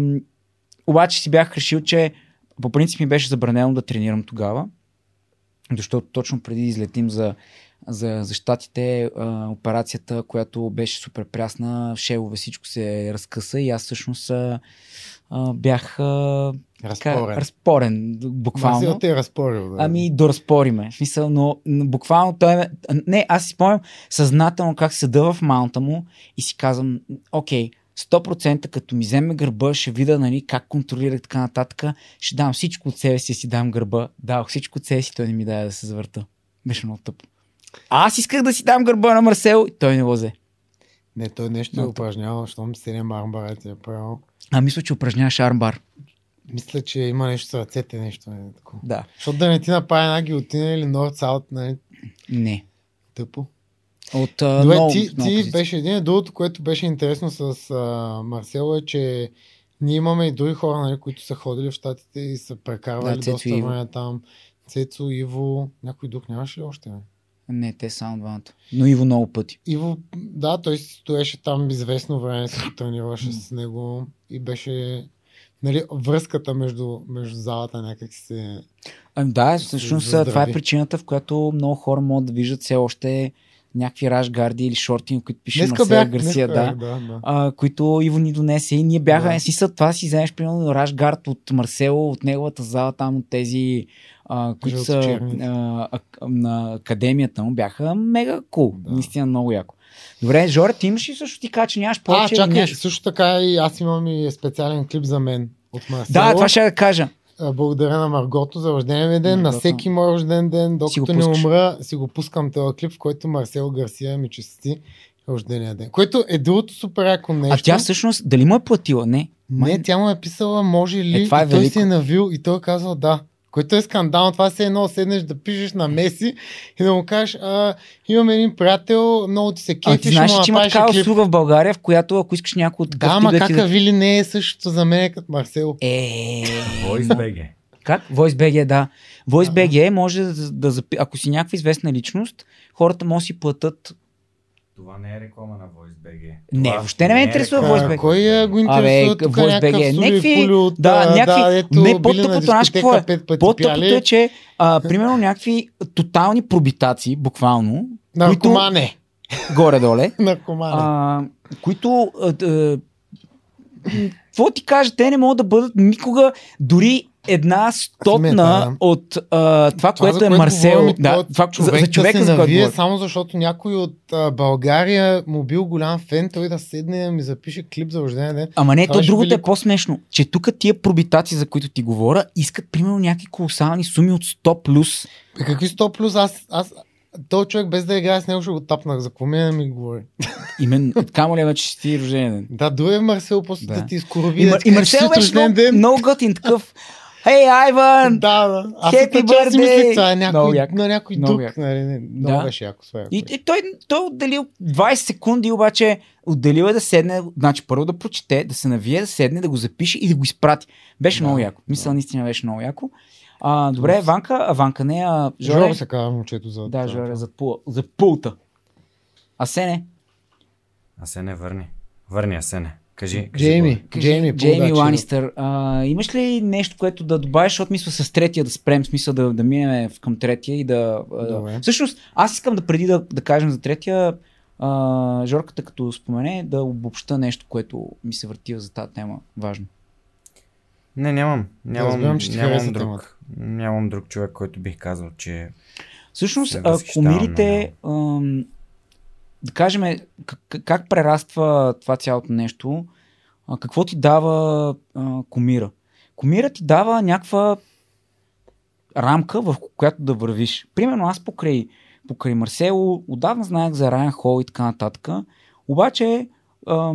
обаче си бях решил, че по принцип ми беше забранено да тренирам тогава, защото точно преди излетим за, за, за щатите, а, операцията, която беше супер прясна, шелове, всичко се разкъса и аз всъщност а, а, бях а, така, Разпорен. разпорен, буквално. Те е разпорил. Да. Ами, доразпориме. В смисъл, но, но буквално той ме... Не, аз си спомням съзнателно как седа в маунта му и си казвам, окей, 100% като ми вземе гърба, ще видя нали, как контролира така нататък. Ще дам всичко от себе си, си дам гърба. Дах всичко от себе си, той не ми даде да се завърта. Беше много тъпо. Аз исках да си дам гърба на Марсел и той не го взе. Не, той нещо е Много упражнявал, щом 7 армбара ти е правил. А мисля, че упражняваш армбар. Мисля, че има нещо с ръцете, нещо е такова. Да. Защото да не ти направи една гилотина или North South, нали, Не. тъпо. От а, Добре, много, ти, много ти позиции. беше един. Другото, което беше интересно с а, Марсел е, че ние имаме и други хора, нали, които са ходили в Штатите и са прекарвали Да, доста време там. Цецо, Иво, някой друг нямаше ли още? Бе? Не, те само двамата. Но Иво много пъти. Иво, да, той си стоеше там известно време, се тренираше с него и беше нали, връзката между, между залата някак се... Ами да, всъщност това е причината, в която много хора могат да виждат все още някакви рашгарди или шорти, които пише Днеска Марсел бях, Гарсия, да, бях, да, да. а, които Иво ни донесе и ние бяха, Да. да. смисъл това си вземеш примерно рашгард от Марсело, от неговата зала, там от тези, а, които са а, а, на академията му, бяха мега кул, Да. cool, наистина много яко. Добре, Жоре, ти имаш ли също ти кажа, че нямаш А, повече? или чакай, нещо? също така и аз имам и специален клип за мен от Марсело. Да, това ще да кажа. А, Благодаря на Маргото за рождения ми ден. На Маргото. всеки мой рожден ден, докато не умра, си го пускам този клип, в който Марсел Гарсия ми чести рождения ден. Което е другото супер яко нещо. А тя всъщност, дали му е платила? Не. Не, тя му е писала, може ли, Е, това е и той велико. си е навил и той е казал да. Което е скандално. Това се едно седнеш да пишеш на Меси и да му кажеш, а, имам един приятел, много ти се А кефиш, ти знаеш, че има такава клип. услуга в България, в която ако искаш някой от Да, ама да ти какъв или не е същото за мен като Марсел. Е, Voice как? VoiceBG, да. VoiceBG може да, да запи... ако си някаква известна личност, хората може да си платят. Това не е реклама на Voice BG. Не, въобще не ме е интересува реклама. Voice BG. А, Кой е, го интересува тук Voice някакъв BG? Сули Някакви- от, да, а, някакви- ето, не, на по-тъпото, знаеш какво е? По-тъпото е, че а, примерно някакви тотални пробитаци, буквално, Наркомане. горе-доле, *laughs* Наркомане. а, които а, да, м, какво ти кажа, те не могат да бъдат никога дори една стотна да. от а, това, Това, което за е което Марсел. говорим, Да, това, човек за, за човека, да за се който навие, говорим. само защото някой от а, България му бил голям фен, той да седне да ми запише клип за рождения ден. Ама не, Това то другото е велико. по-смешно, че тук тия пробитаци, за които ти говоря, искат примерно някакви колосални суми от 100 плюс. Бе, какви 100 плюс? Аз, аз, този човек без да играе с него ще го тапнах. За какво ми да ми говори? Именно, камо ли вече ще ти рожден ден. Да, дойде Марсел после Да. да, ти изкороби. И, да и Марсел «Честит беше много, много готин такъв. *laughs* Хей, Айван! Да, да. Аз Happy birthday! си birthday! това е някой, як. на някой Много друг. як. Нали, не, много Да. беше яко. Това е И, и той, той е отделил 20 секунди, обаче отделил е да седне, значи първо да прочете, да се навие, да седне, да го запише и да го изпрати. Беше Да, много яко. Мисля, да. наистина беше много яко. А, добре, Ванка, а Ванка не, а Жоре. Жоро се казва момчето за Да. Жоре, за, пул, за пулта. А Сене, А се не върни. Върни, а се не. Кажи. кажи Джейми, кажи, Джейми, Джейми. Ланистър, а, имаш ли нещо, което да добавиш, защото мисля с третия да спрем, смисъл да, да минем към третия и да... а, Добре. Всъщност, аз искам да преди да, да кажем за третия, а, Жорката като спомене, да обобща нещо, което ми се върти за тази тема. Важно. Не, нямам. Нямам, разбирам, че нямам темата. друг. Нямам друг човек, който бих казал, че Всъщност, комирите, ам, да кажем, как, как прераства това цялото нещо, а, какво ти дава а, комира? Комира ти дава някаква рамка, в която да вървиш. Примерно аз покрай, покрай Марсело отдавна знаех за Райан Хол и така нататък, обаче а,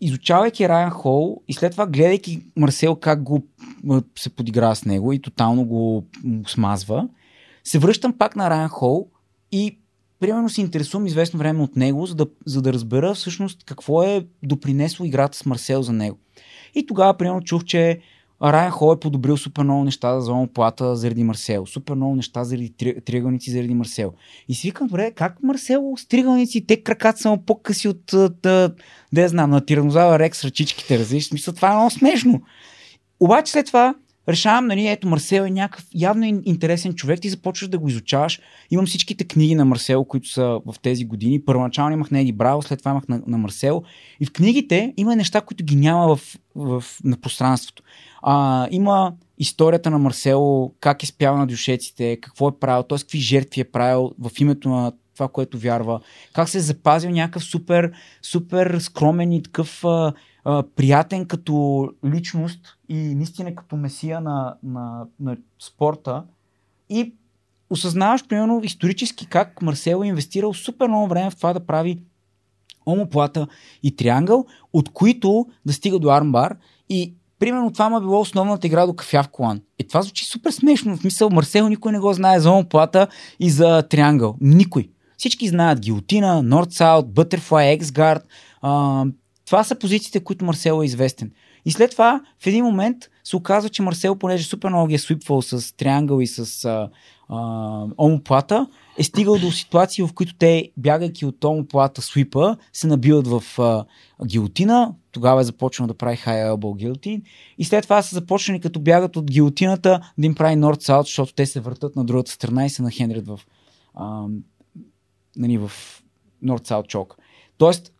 изучавайки Райан Хол и след това гледайки Марсел как го се подиграва с него и тотално го смазва, се връщам пак на Райан Хол и примерно се интересувам известно време от него, за да, за да разбера всъщност какво е допринесло играта с Марсел за него. И тогава, примерно, чух, че Райан Хол е подобрил супер много неща за омоплата заради Марсел, супер много неща заради три, триъгълници заради Марсел. И си викам, добре, как Марсел с триъгълници, те краката са по-къси от, да, да знам, на тиранозавър Рекс ръчичките? В Смисъл, това е много смешно. Обаче след това решавам, нали, ето Марсел е някакъв явно ин- интересен човек, ти започваш да го изучаваш. Имам всичките книги на Марсел, които са в тези години. Първоначално имах на Еди Браво, след това имах на, на Марсел. И в книгите има неща, които ги няма в, в, на пространството. А, има историята на Марсело, как е спял на дюшеците, какво е правил, т.е. какви жертви е правил в името на това, което вярва, как се е запазил някакъв супер, супер скромен и такъв а, приятен като личност и наистина като месия на, на, на спорта. И осъзнаваш, примерно, исторически как Марсел е инвестирал супер много време в това да прави омоплата и триангъл, от които да стига до армбар и Примерно това му е било основната игра до кафя в колан. Е, това звучи супер смешно. В мисъл, Марсел никой не го знае за омоплата и за триангъл. Никой. Всички знаят гилотина, North-South, Butterfly, X-Guard. Това са позициите, които Марсел е известен. И след това, в един момент, се оказва, че Марсел, понеже супер много ги е свипвал с триангъл и с а, а, омоплата, е стигал до ситуации, в които те, бягайки от омоплата свипа, се набиват в а, гилотина. Тогава е започнал да прави high elbow гилотин. И след това са започнали, като бягат от гилотината, да им прави north-south, защото те се въртат на другата страна и се нахендрят в, а, нали, в north-south чок. Тоест,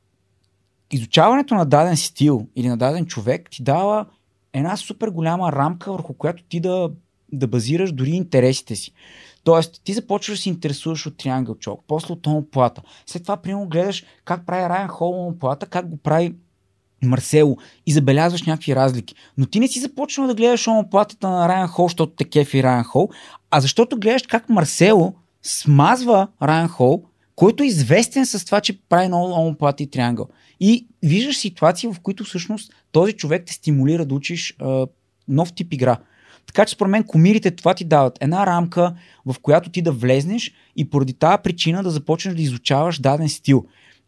изучаването на даден стил или на даден човек ти дава една супер голяма рамка, върху която ти да, да базираш дори интересите си. Тоест, ти започваш да се интересуваш от Triangle Чок, после от омоплата. След това, примерно, гледаш как прави Райан Хол омоплата, как го прави Марсело и забелязваш някакви разлики. Но ти не си започнал да гледаш омоплатата на Райан Хол, защото те кефи Райан Хол, а защото гледаш как Марсело смазва Райан Хол, който е известен с това, че прави много омоплата и триангъл. И виждаш ситуации, в които всъщност този човек те стимулира да учиш а, нов тип игра. Така че според мен комирите това ти дават една рамка, в която ти да влезнеш и поради тази причина да започнеш да изучаваш даден стил.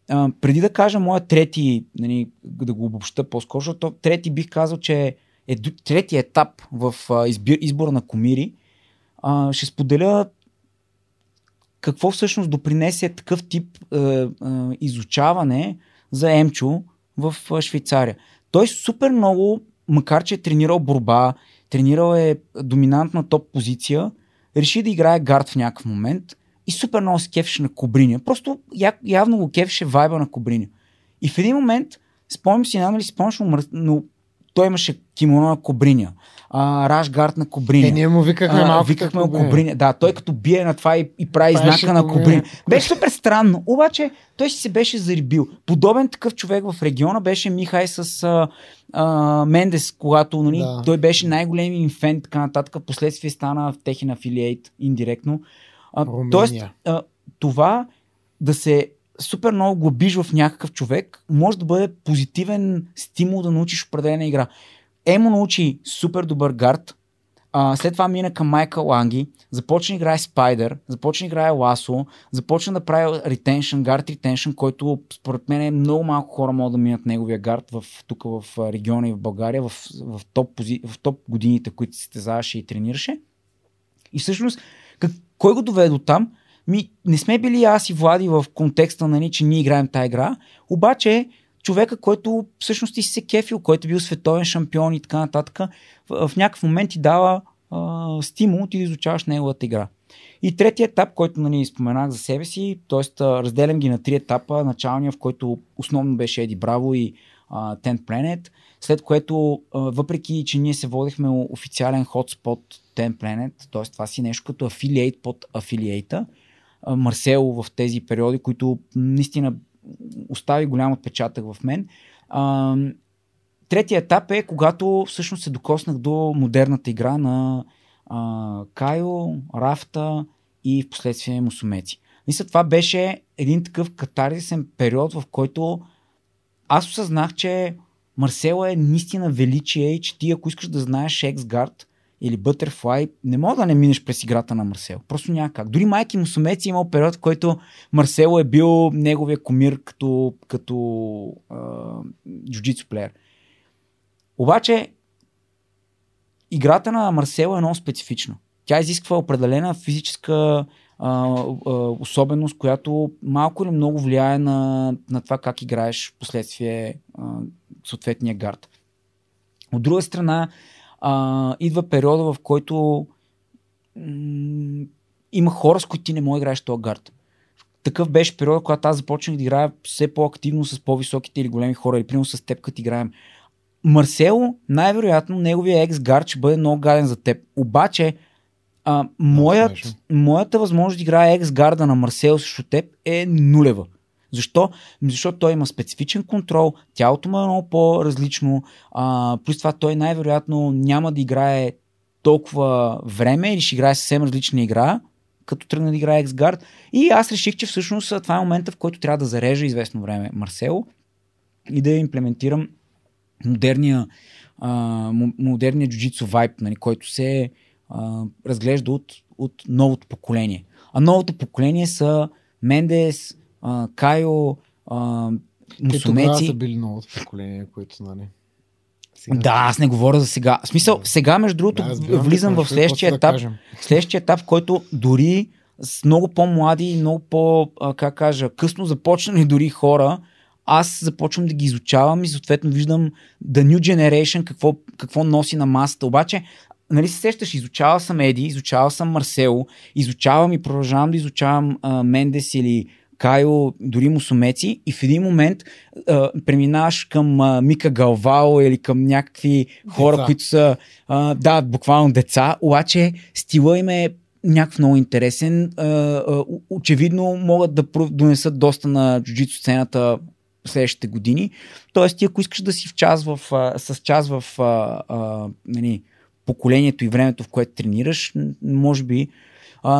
А, преди да кажа моя трети, нали, да го обобща по-скоро, защото трети бих казал, че е трети етап в а, избир, избора на комири, а, ще споделя какво всъщност допринесе такъв тип а, а, изучаване за Емчо в Швейцария. Той супер много, макар че е тренирал борба, тренирал е доминантна топ позиция, реши да играе гард в някакъв момент и супер много се на Кобриня. Просто явно го кефеше вайба на Кобриня. И в един момент, спомням си, няма ли спомняш, но той имаше кимоно на Кобриня, а, Рашгард на Кобриня. Е, ние му викахме а, малко. Викахме го Кобриня. Да, той като бие на това и, и прави Правеше знака на Кобриня. Беше супер странно. Обаче той си се беше зарибил. Подобен такъв човек в региона беше Михай с а, а, Мендес, когато нали, да. той беше най-големият им фен, така нататък. Последствие стана в техен афилиейт индиректно. А, тоест, а, това да се супер много глобиш в някакъв човек, може да бъде позитивен стимул да научиш определена игра. Емо научи супер добър гард, а, след това мина към Майка Ланги, започна да играе Спайдер, започна да играе Ласо, започна да прави ретеншн, гард ретеншн, който според мен е много малко хора могат да минат неговия гард в, тук в региона и в България, в, в, топ, пози, в топ годините, които се стезаваше и тренираше. И всъщност, как, кой го доведе до там? Ми, не сме били аз и Влади в контекста, нали, че ние играем тази игра, обаче човека, който всъщност ти си се кефил, който е бил световен шампион и така нататък, в, в някакъв момент ти дава а, стимул ти да изучаваш неговата игра. И третия етап, който нали, споменах за себе си, т.е. разделям ги на три етапа. Началния, в който основно беше Еди Браво и а, Planet, след което, а, въпреки че ние се водихме официален хотспот Ten Planet, т.е. това си нещо като афилиейт под афилиейта, Марсело в тези периоди, които наистина остави голям отпечатък в мен. А, третия етап е когато всъщност се докоснах до модерната игра на а, Кайо, Рафта и в последствие Мусумеци. Мисля, това беше един такъв катарисен период, в който аз осъзнах, че Марсела е наистина величие и че ти ако искаш да знаеш Ексгард, или Butterfly, не мога да не минеш през играта на Марсел. Просто няма как. Дори майки му сумеци имал период, в който Марсело е бил неговия комир като, като а, джуджицу плеер. Обаче, играта на Марсело е много специфична. Тя изисква определена физическа а, а, особеност, която малко или много влияе на, на това как играеш в последствие а, съответния гард. От друга страна, а, идва периода, в който м- има хора, с които ти не можеш да играеш този гард. Такъв беше период, когато аз започнах да играя все по-активно с по-високите или големи хора, или примерно с теб, като играем. Марсело, най-вероятно, неговия екс гард ще бъде много гаден за теб. Обаче, а, моят, моята възможност да играя екс гарда на Марсело срещу теб е нулева. Защо? Защото той има специфичен контрол, тялото му е много по-различно, а, плюс това той най-вероятно няма да играе толкова време или ще играе съвсем различна игра, като тръгне да играе X-Guard. И аз реших, че всъщност това е момента, в който трябва да зарежа известно време Марсело и да имплементирам модерния, а, модерния джуджицу вайп, нали, който се а, разглежда от, от новото поколение. А новото поколение са Мендес, а, Кайо, а, Мусумеци. Те са били новото поколение, което, нали, сега. Да, аз не говоря за сега. В смисъл, сега, между другото, Да, разбирам влизам в следващия да етап, кажем. следващия етап, в който дори с много по-млади и много по, как кажа, късно започнали дори хора, аз започвам да ги изучавам и съответно виждам The New Generation какво, какво носи на масата. Обаче, нали се сещаш, изучавал съм Еди, изучавал съм Марсело, изучавам и продължавам да изучавам а, Мендес или Кайо, дори Мусумеци и в един момент а, преминаваш към а, Мика Галвао или към някакви хора, Деца. които са, а, да, буквално деца, обаче стила им е някакъв много интересен. А, очевидно могат да донесат доста на джуджицу сцената следващите години. Тоест, ти ако искаш да си в час в, а, с час в а, а, нали, поколението и времето, в което тренираш, може би.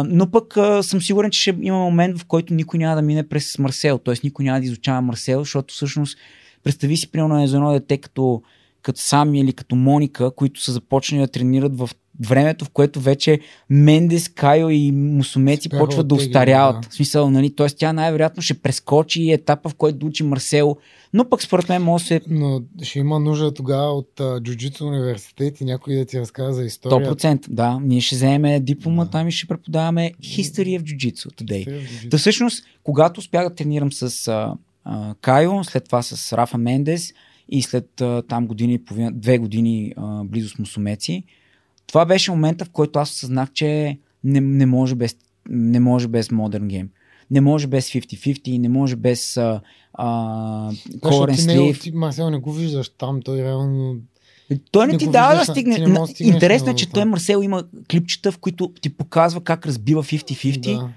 Но пък а, съм сигурен, че ще има момент, в който никой няма да мине през Марсел. Т.е. никой няма да изучава Марсел, защото всъщност представи си, примерно, за едно дете като, като Сами или като Моника, които са започнали да тренират в времето, в което вече Мендес, Кайо и Мусумеци почват да устаряват. да. В смисъл, нали? Т.е. тя най-вероятно ще прескочи етапа, в който учи Марсел, но пък според мен може се Но ще има нужда тогава от а, джуджитсу университет и някой да ти разказва за история. 100%. Да, ние ще вземем диплома Да. там и ще преподаваме History of Jiu-Jitsu today. В. Та всъщност, когато успях да тренирам с а, а, Кайо, след това с Рафа Мендес и след а, там години и половина, две години а, близо с Мусумеци, това беше момента, в който аз осъзнах, че не, не, може без, не може без Modern Game. Не може без 50-50, не може без а, а, ти не, Sleeve. ти, Марсел, не го виждаш там, той реално... Той не не ти дава да стигне. ти не стигнеш Интересно е, че той Марсел има клипчета, в които ти показва как разбива 50-50. Да,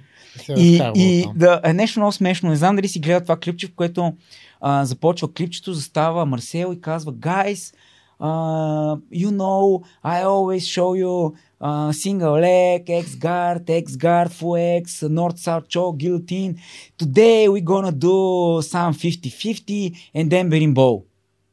И, и да, е нещо много смешно. Не знам дали си гледа това клипче, в което а, започва клипчето, застава Марсел и казва Guys, uh, you know, I always show you uh, single leg, X guard, X guard, full X, North South choke, guillotine. Today we gonna do some 50-50 and then berimbau.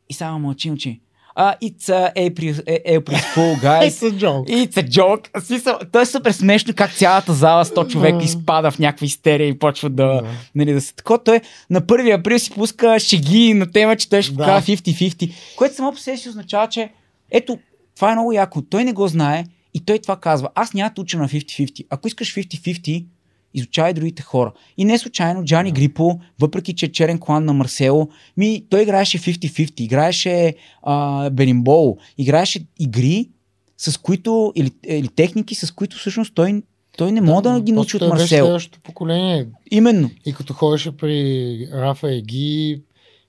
И само мълчи, мълчи. Uh, it's uh, April, April Fool, guys. It's a joke. It's a joke. Смисъл, то е супер смешно как цялата зала 100 човека Да. изпада в някаква истерия и почва да, нали, да се такова. Той на 1 април си пуска шеги на тема, че той ще Да. показва 50-50, което само по себе си означава, че ето, това е много яко. Той не го знае и той това казва. Аз няма да уча на 50-50. Ако искаш 50-50, изучавай другите хора. И не случайно Джани Грипо, въпреки че е черен клан на Марсело, ми, той играеше 50-50, играеше а, Беримбол, играеше игри, с които, или, или техники, с които всъщност той, той не може да, ги научи от Марсел. следващото поколение. Именно. И като ходеше при Рафа Еги,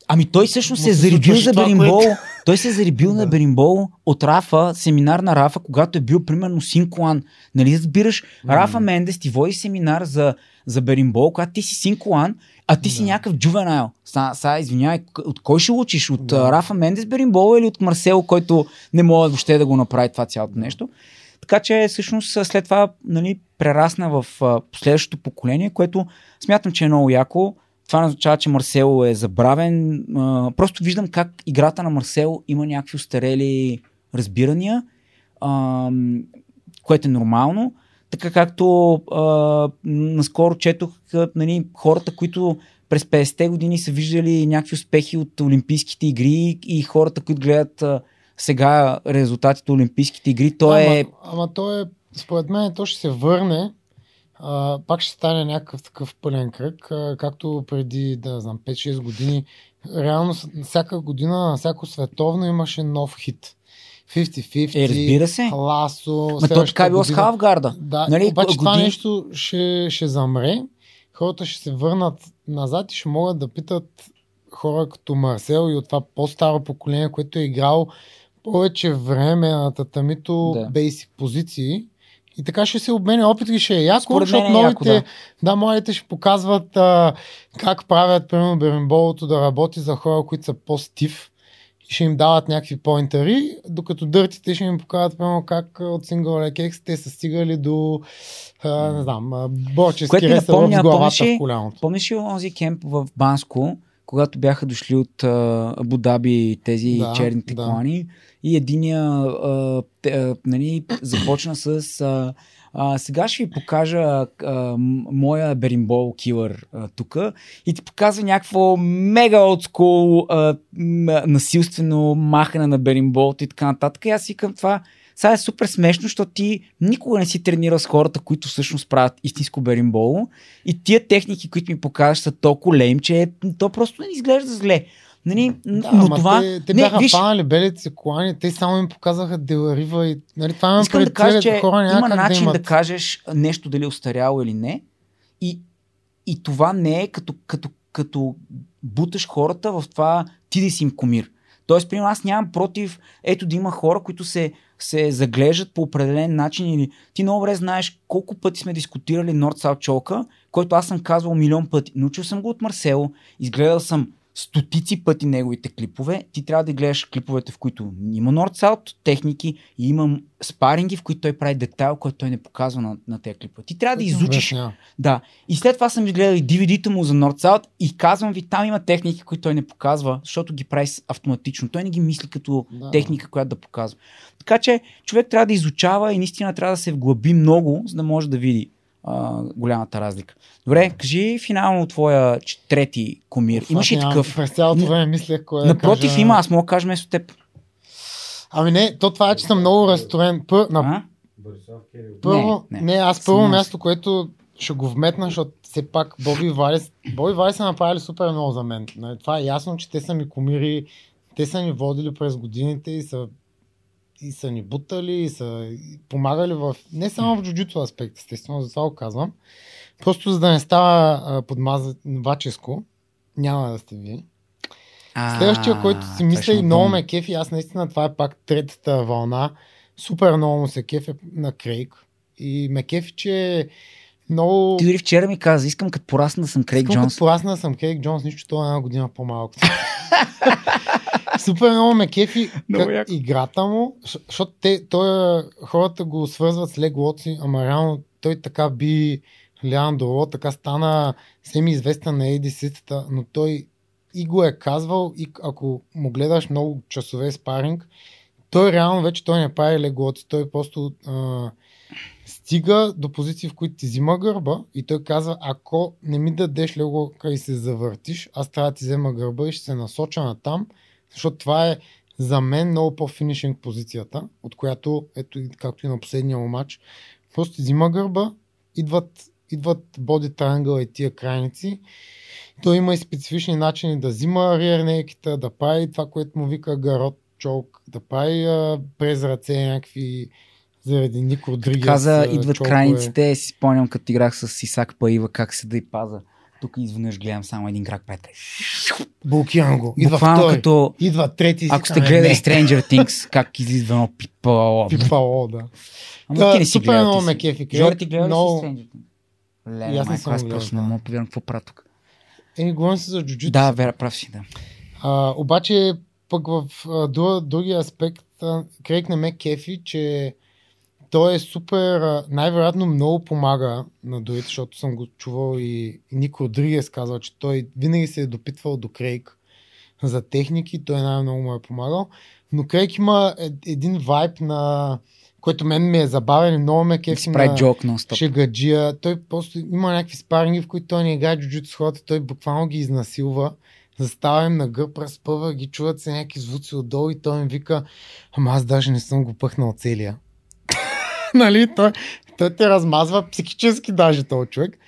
Ами той всъщност се е зарибил за Беримбол. което- Той се е зарибил на Да. Беримбол от Рафа, семинар на Рафа, когато е бил примерно Синкоан. Нали разбираш? Рафа Мендес ти води семинар за, за Беримбол, когато ти си Синкоан, а ти си Да. някакъв джувенайл. Са, са, извинявай, от кой ще учиш? От Да. Рафа Мендес Беримбол или от Марсел, който не може въобще да го направи това цялото нещо? Така че всъщност след това нали, прерасна в а, последващото поколение, което смятам, че е много яко. Това не означава, че Марсело е забравен. А, просто виждам как играта на Марсело има някакви устарели разбирания, а, което е нормално. Така както а, наскоро четох нали, хората, които през 50-те години са виждали някакви успехи от Олимпийските игри и хората, които гледат а, сега резултатите от Олимпийските игри, то е... Ама, ама то е, според мен, то ще се върне. А, пак ще стане някакъв такъв пълен кръг, а, както преди, да знам, 5-6 години. Реално всяка година, на всяко световно имаше нов хит. 50-50, Е, разбира се. Ласо. Ма то така е било с Халфгарда. Да, Нали, обаче това години- нещо ще, ще замре. Хората ще се върнат назад и ще могат да питат хора като Марсел и от това по-старо поколение, което е играл повече време на татамито Да. бейсик позиции. И така ще се обменя опит и ще е яко, Според защото е новите, яко, да. да. младите ще показват а, как правят, примерно, беренболото да работи за хора, които са по-стив и ще им дават някакви поинтери, докато дъртите ще им покажат, примерно, как от Single Leg X те са стигали до, а, не знам, борчески напомня, с главата помниш ли- в коляното. Помниш ли онзи кемп в Банско, когато бяха дошли от а, Абу Даби тези Да, черните да. колани и единия а, те, а, нали, започна с а, а, сега ще ви покажа а, моя беримбол килър тук и ти показва някакво мега олдскул насилствено махане на беримбол и така нататък. И аз викам това сега е супер смешно, защото ти никога не си тренирал с хората, които всъщност правят истинско беримбол и тия техники, които ми показваш са толкова лейм, че то просто не изглежда зле. Нали? Да, но ама това... те, те не, бяха виж, фанали белите колани, те само им показаха Деларива и нали, това има Искам да кажа, че хора има начин да, да, имат. кажеш нещо дали е устаряло или не. И, и това не е като, като, като буташ хората в това ти да си им комир. Тоест, примерно, аз нямам против, ето да има хора, които се, се заглеждат по определен начин или ти много добре знаеш колко пъти сме дискутирали Норд Саут Чолка, който аз съм казвал милион пъти. Научил съм го от Марсело, изгледал съм стотици пъти неговите клипове. Ти трябва да гледаш клиповете, в които има Нордсаут техники и има спаринги, в които той прави детайл, който той не показва на, на тези клипове. Ти трябва да изучиш. Да. И след това съм изгледал и DVD-та му за North и казвам ви, там има техники, които той не показва, защото ги прави автоматично. Той не ги мисли като Да. техника, която да показва. Така че човек трябва да изучава и наистина трябва да се вглъби много, за да може да види а, голямата разлика. Добре, кажи финално твоя трети комир. Аз Имаш ли такъв? През цялото Не- време мислех да Напротив, кажа... има, аз мога да кажа вместо теб. Ами не, то това е, че съм много разстроен. Пър, на. Първо, Не, не, не. не. аз първо се. място, което ще го вметна, защото все пак Боби и Вали, Боби и Вали са направили супер много за мен. Нали, Това е ясно, че те са ми комири, те са ни водили през годините и са, и са ни бутали, и са помагали в, не само в джуджито аспект, естествено, за това го казвам. Просто за да не става подмазваческо, няма да сте вие. А, Следващия, който си мисля и много ме кефи, аз наистина това е пак третата вълна. Супер много му се кефи на Крейг. И ме кефи, че много... Ти дори вчера ми каза, искам като порасна да съм Крейг Искам Джонс. като порасна да съм Крейг Джонс, нищо това е една година по-малко. *laughs* Супер много ме кефи как играта му, защото те, той, хората го свързват с Лег Лоци, ама реално той така би Леандро така стана семи-известен на ADC-тата, но той и го е казвал, и ако му гледаш много часове спаринг, той реално вече той не прави леглоци, той просто а, стига до позиции, в които ти взима гърба и той казва, ако не ми дадеш леглока и се завъртиш, аз трябва да ти взема гърба и ще се насоча на там, защото това е за мен много по-финишинг позицията, от която, ето, както и на последния матч, просто взима гърба, идват, идват боди triangle и тия крайници, той има и специфични начини да взима риернейките, да прави това, което му вика гарот чолк, да прави а, през ръце някакви заради Ник Родригес. Каза, идват чолкове. крайниците, си спомням като играх с Исак Паива, как се да и паза. Тук изведнъж гледам само един крак пред. Блокирам го. Идва Буквално втори. като Идва трети. ако сте гледали не. Stranger Things, как излиза едно пипало. Пипало, да. Ама Да, ти не си супер гледал. много ме кефи. Жори, ти гледа ли Много- Stranger Things? Леле, аз майко, аз гледал, просто не мога да повярвам какво правя тук. Еми, говорим се за джуджитsu. Да, вера, прав си, да. А, обаче, пък в а, друг, другия аспект, а, Крейг не ме кефи, че той е супер, най-вероятно много помага на другите, защото съм го чувал и Ник Родригес казва, че той винаги се е допитвал до Крейг за техники, той най-много му е помагал. Но Крейг има е- един вайб на който мен ми е забавен и много ме кефи прави на джок шегаджия. Той просто има някакви спаринги, в които той не играе джуджито с хората, той буквално ги изнасилва. Застава им на гърб, разпъва ги, чуват се някакви звуци отдолу и той им вика, ама аз даже не съм го пъхнал целия. *laughs* нали? Той, той те размазва психически даже този човек.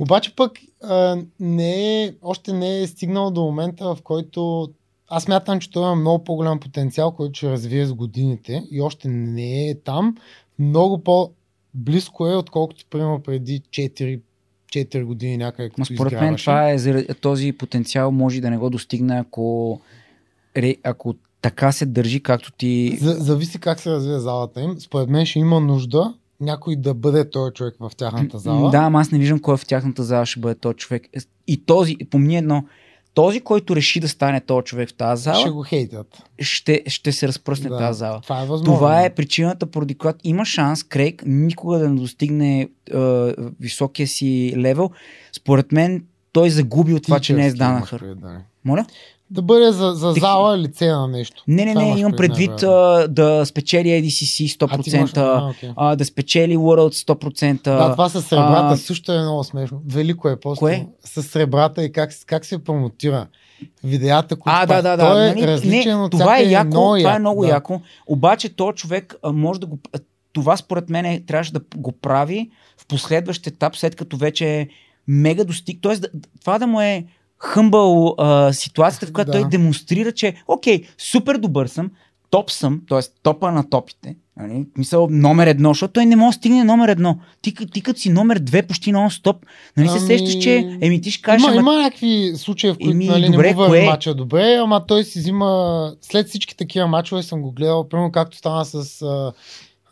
Обаче пък а, не е, още не е стигнал до момента, в който аз мятам, че той има много по-голям потенциал, който ще развие с годините и още не е там. Много по-близко е, отколкото примерно преди 4, 4 години някъде. Но според мен това е, този потенциал може да не го достигне, ако, ако така се държи, както ти... За, зависи как се развие залата им. Според мен ще има нужда някой да бъде този човек в тяхната зала. Да, ама аз не виждам кой в тяхната зала ще бъде този човек. И този, помни едно, този, който реши да стане този човек в тази зала, Ще го хейтят. ще, ще се разпръсне Да, тази зала. Това е възможно. Това е причината, поради която има шанс Крейг никога да не достигне е, високия си левел. Според мен той загуби от това, че не е с Данахър. Моля? Да бъде за, за Тех- зала лице на нещо. Не, не, не, имаш имам предвид а, да спечели ADCC А, ти имаш- 100%, а, окей. а, да спечели World 100%. Да, това с сребрата а, също е много смешно. Велико е просто. Кое? С сребрата и как, как се промотира. Видеята, които А, да, да, да. Той е нали, различен не, от това е яко, много това е много да. яко. Обаче то човек а, може да го... а, Това според мен е, трябваше да го прави в последващ етап, след като вече е мега достиг. Тоест, това да му е хъмбъл а, ситуацията, в която Да. той демонстрира, че окей, супер добър съм, топ съм, т.е. топа на топите. Нали? Мисъл номер едно, защото той не може да стигне номер едно. Ти, ти като си номер две почти нон-стоп, нали се Ами, сещаш, че еми ти ще кажеш, Има, ама има някакви случаи, в които Еми, нали, добре, не му кое? мача добре, ама той си взима... След всички такива мачове съм го гледал, примерно както стана с а,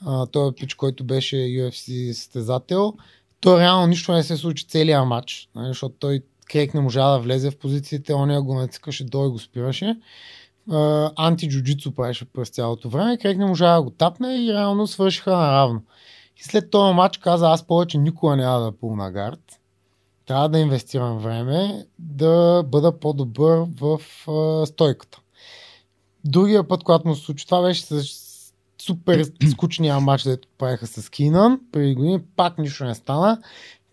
а, този пич, който беше UFC състезател. Той реално нищо не се случи целия матч, нали, защото той Крейг не можа да влезе в позициите, оня го натискаше долу и го спираше. Анти-джуджицу правеше през цялото време. Крейг не можа да го тапне и реално свършиха наравно. И след този матч каза, аз повече никога няма да пулна гард трябва да инвестирам време да бъда по-добър в а, стойката. Другия път, когато му се случи това, беше с супер скучния матч, дето правиха с Кинан. Преди години пак нищо не стана.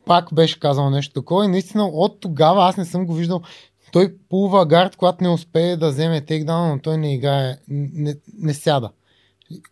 Пак беше казал нещо такова и наистина от тогава аз не съм го виждал. Той пулва гард, когато не успее да вземе тейкдаун, но той не играе, не, не сяда.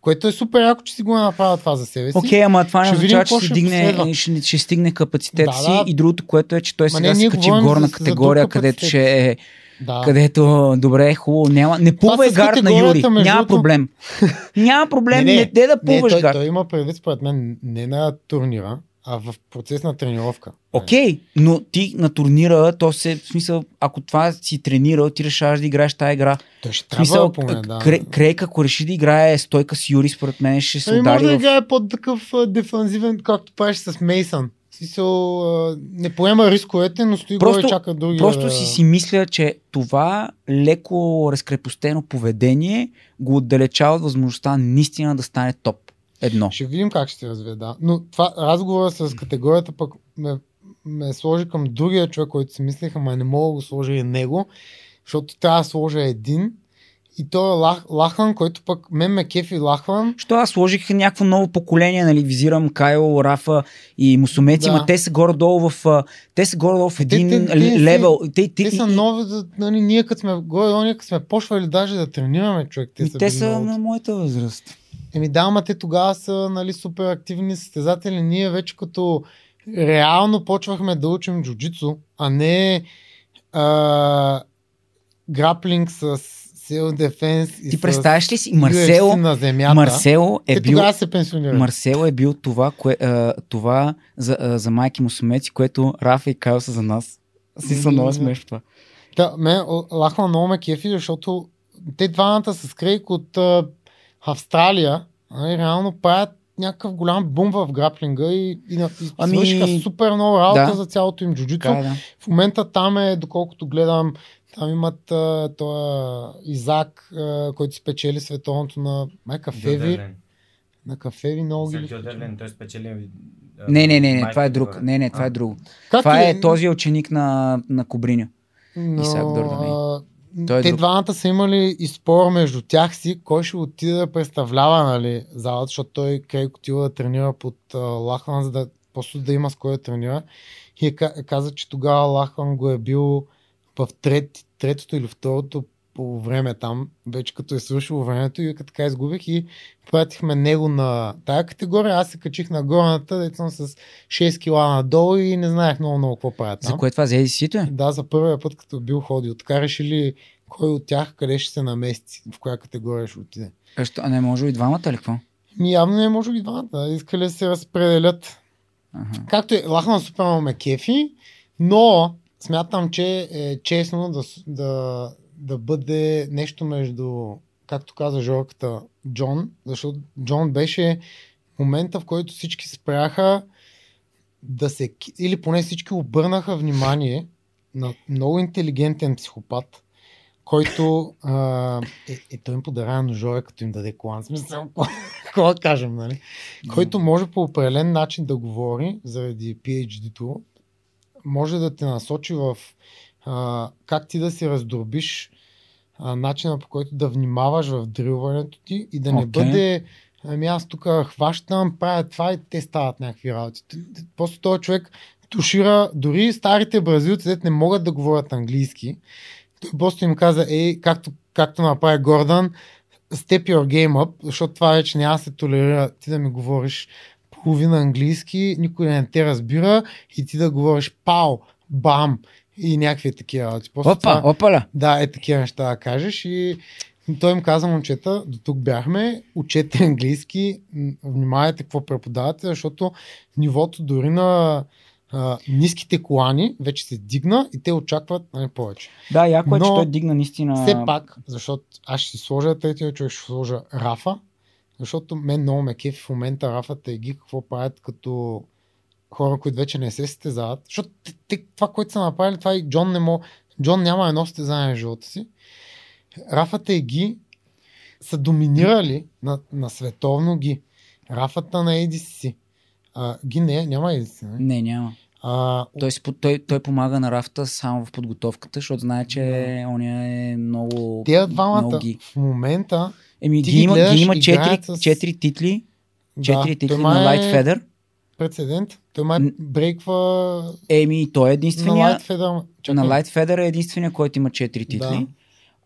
Което е супер яко, че си го е направил това за себе си. Окей, ама това не означава, че ще, ще дигне, ще, ще стигне капацитета Да, си. да. И другото, което е, че той сега не, се качи в горна за- за категория, където капацитет. ще е Да. където добре, хубаво, няма. Не пулвай с гард на Юри. между Няма проблем. *laughs* Няма проблем, не, не, не да не, пулваш той, гард. той има предвид, според мен, не на турнира, а в процес на тренировка. Окей, но ти на турнира, то се, в смисъл, ако това си тренирал, ти решаваш да играеш тази игра. Той ще трябва смисъл, да. Кре- Крейг, ако реши да играе стойка с Юри, според мен ще се Ами може удари да играе под такъв дефанзивен, както правиш с Мейсън. Смисъл, не поема рисковете, но стои Просто- горе и чака другия. Просто да... си си мисля, че това леко разкрепостено поведение го отдалечава от възможността наистина да стане топ. Едно. Ще видим как ще се развие, да. Но това разговора с категорията пък ме, ме сложи към другия човек, който си мислех, ама не мога да го сложа и него, защото трябва да сложа един. И той е Лах, Лахлан, който пък мен ме кефи Лахлан. Що аз сложих някакво ново поколение, нали, визирам Кайл, Рафа и Мусумеци, Да. ма те са горе-долу в, те са горе-долу в един те- те си- левел. Те, те, Те са и- нови, за- нали, ние като сме горе, ние като сме почвали даже да тренираме човек. Те и са, те са на моята възраст. Еми да, ама те тогава са нали, супер активни състезатели. Ние вече като реално почвахме да учим джуджицу, а не а, граплинг с сел дефенс и Ти представяш ли си, UFC Марсело, на земята. Марсело е бил се пенсионират. Марсело е бил това, кое, а, това за, а, за майки мусумеци, което Рафа и Кайл са за нас. Си са много смешно това. Да, мен Лахла много ме кефи, защото те двамата с Крейг от а, Австралия нали, реално правят някакъв голям бум в граплинга и, и, на- и Ами, свършиха супер много работа да. за цялото им джуджицу. Така, е, да. В момента там е, доколкото гледам, там имат а, тоя Изак, а, който спечели световното на май кафеви. На кафеви много ги. Дюдерлен, той спечели... Не, не, не, не, майка това е друг. Не, не, това е друго. Както Това и- е този ученик на, на Кобриня. но, Исак Дордани. Той е те друг. двамата са имали и спор между тях си, кой ще отиде да представлява нали, залата, защото той Крейг отива да тренира под а, Лахлан, за да просто да има с кой да тренира. И е, ка- каза, че тогава Лахлан го е бил в трет, третото или второто по време там, вече като е свършило времето и така изгубих и пратихме него на тая категория, аз се качих на горната, дето съм с 6 кила надолу и не знаех много много какво правят За кое това за ADC-то е? Да, за първия път, като бил ходил. Така решили кой от тях къде ще се намести, в коя категория ще отиде. А, що, а не може и двамата ли какво? Ми явно не може и двамата. Искали да се разпределят. Ага. Както е, Лахман супер ме кефи, но смятам, че е честно да, да, да бъде нещо между, както каза Жорката, Джон, защото Джон беше момента, в който всички спряха да се, или поне всички обърнаха внимание на много интелигентен психопат, който а, е, е, той им подарява ножове, като им даде колан. Смисъл, какво да кажем, нали? който може по определен начин да говори заради PhD-то, може да те насочи в а, как ти да си раздробиш а, начина по който да внимаваш в дрилването ти и да не Окей. бъде ами аз тук хващам, правя това и те стават някакви работи. Просто този човек тушира, дори старите бразилци, дето не могат да говорят английски, той просто им каза, ей, както, както направи Гордан, step your game up, защото това вече няма се толерира ти да ми говориш половина английски, никой не те разбира и ти да говориш пау, бам и някакви такива. Просто Опа, това, опаля. да, е такива неща да кажеш и той им каза, момчета, до тук бяхме, учете английски, внимавайте какво преподавате, защото нивото дори на а, ниските колани вече се дигна и те очакват нали, повече. Да, яко е, че той дигна наистина. Все пак, защото аз ще си сложа третия човек, ще сложа Рафа, защото мен много ме кефи в момента Рафата и ги какво правят като хора, които вече не се състезават. Защото те, те, това, което са направили, това и Джон не мога. Джон няма едно състезание в живота си. Рафата и ги са доминирали на, на световно ги. Рафата на ADCC. А, ги не, няма ADCC. Не? Не, няма. А, Той, си, той, той помага на рафта само в подготовката, защото знае, че оня е много. те двамата много ги. в момента Еми, ги ги има, ги има играят 4, с- 4 титли. 4 да, титли на Light е Feather. Прецедент. Той май брейква Еми, той е на единствения. Light Feather. Чакай. На Light Feather е единствения, който има 4 титли. Да.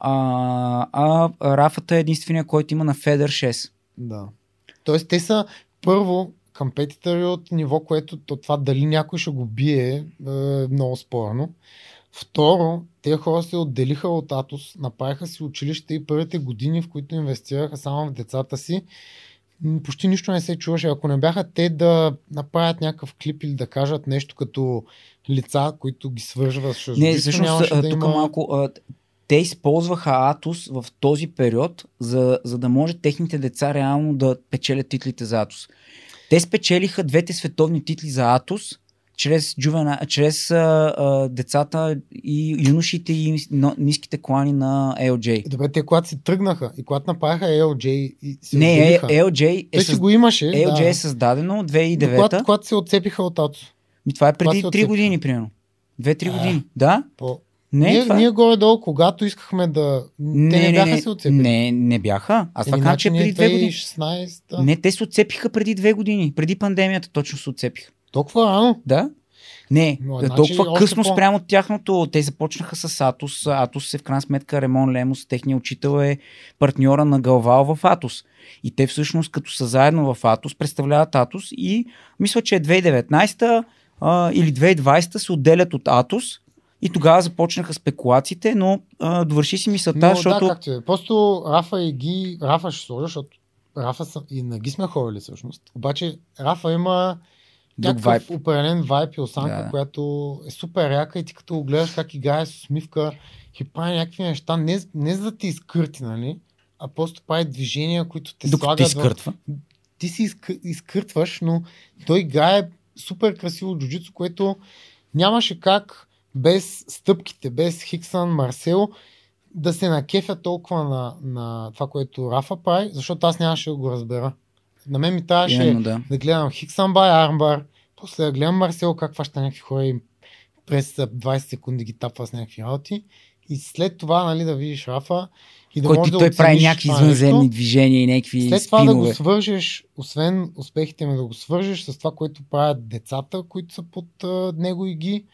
А, а Рафата е единствения, който има на Feather 6. Да. Тоест те са първо компетитори от ниво, което то, това дали някой ще го бие е много спорно. Второ, тези хора се отделиха от Атос, направиха си училище и първите години, в които инвестираха само в децата си, почти нищо не се чуваше. Ако не бяха те да направят някакъв клип или да кажат нещо като лица, които ги свържва с Не, всъщност, да тук има... малко. А, те използваха Атос в този период, за, за да може техните деца реално да печелят титлите за Атос. Те спечелиха двете световни титли за Атос чрез, джувена, чрез а, а, децата и юношите и но, ниските клани на LJ. Добре, те когато си тръгнаха и когато направиха LJ и се Не, е, отделиха, LJ е, си съз... го имаше. LJ да. е създадено от Но 2009 Когато, когато се отцепиха от Атос. Ми, това е преди се 3 отцепиха? години, примерно. 2-3 А. години. Да? По... Не, ние, това... е- ние горе-долу, когато искахме да... те не, бяха се отцепили. Не, не бяха. Аз това Еми, казвам, че значи преди ние 2 години. 2016 Не, те се отцепиха преди две години. Преди пандемията точно се отцепиха. Толкова рано. Да? Не, Но, значи, толкова късно по- спрямо от тяхното. Те започнаха с Атос. Атос е в крайна сметка Ремон Лемос, техният учител е партньора на Галвал в Атос. И те всъщност като са заедно в Атос, представляват Атос и мисля, че е 2019 а, или 2020 се отделят от Атос и тогава започнаха спекулациите, но а, довърши си мисълта, Но защото... да, както е. Просто Рафа и Ги... Рафа ще сложа, защото Рафа са... и на Ги сме ходили всъщност. Обаче Рафа има Друг вайб. определен вайб и осанка, Да, която е супер яка и ти като го гледаш как играе с усмивка и прави някакви неща, не, не за да ти изкърти, нали? А просто прави движения, които те Докато ти слагат в- изкъртва. ти си изк... изкъртваш, но той играе супер красиво джуджицу, което нямаше как без стъпките, без Хиксън, Марсел да се накефя толкова на, на това, което Рафа прави, защото аз нямаше да го разбера. На мен ми трябваше Именно, да. да гледам Хиксън бай армбар, после да гледам Марсел как фаща някакви хора и през 20 секунди ги тапва с някакви работи и след това нали, да видиш Рафа и да който да той прави някакви извънземни движения и някакви След това да го свържеш, освен успехите ми, да го свържеш с това, което правят децата, които са под а, него и ги.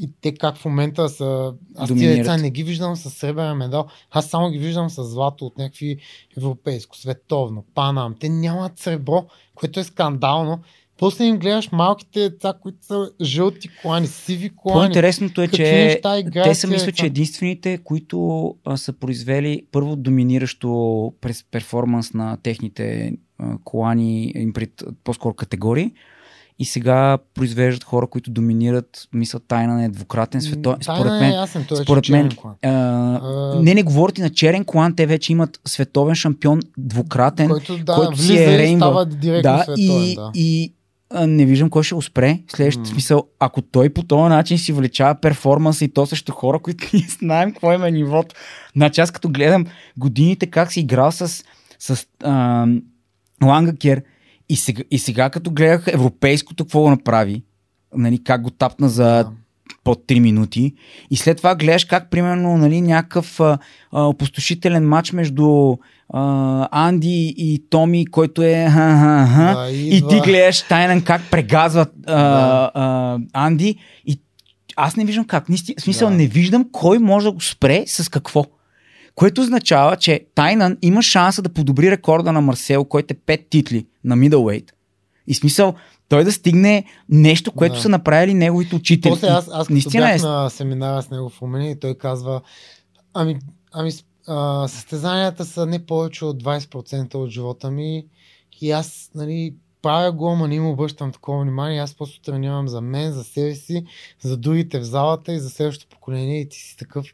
И те как в момента са... Аз тия Доминират. деца не ги виждам с сребърен медал. Аз само ги виждам с злато от някакви европейско, световно, панам. Те нямат сребро, което е скандално. После им гледаш малките деца, които са жълти колани, сиви колани. По-интересното е, Какви че неща играят те са, мисля, че единствените, които а, са произвели първо доминиращо през перформанс на техните а, колани, им пред, по-скоро категории. И сега произвеждат хора, които доминират, мисля, тайна на е двукратен световен. Според е мен, ясен, той е според мен, а, А, не, не говорите на черен колан, те вече имат световен шампион, двукратен. който, да, който си влиза е и Рейнбо. става директно да, световен. и, да. и а, не виждам кой ще го спре. Следващия М. смисъл, ако той по този начин си влечава перформанс и то също хора, които ние знаем какво има нивото. Значи аз като гледам годините как си играл с, с а, Лангакер и сега, и сега като гледах европейското какво го направи, нали, как го тапна за Да. под 3 минути и след това гледаш как примерно нали, някакъв а, опустошителен матч между а, Анди и Томи, който е ха-ха-ха, Да, и ти гледаш Тайнан как прегазва а, Да. а, Анди и аз не виждам как. Нисти- В смисъл Да. не виждам кой може да го спре с какво. Което означава, че Тайнан има шанса да подобри рекорда на Марсел, който е 5 титли на middleweight. И смисъл, той да стигне нещо, което Да. са направили неговите учители. После аз, аз като бях е- на семинара с него в Румъния и той казва, ами, ами а, състезанията са не повече от 20% от живота ми и аз, нали, правя го, ама не им обръщам такова внимание. Аз просто тренирам за мен, за себе си, за другите в залата и за следващото поколение и ти си такъв,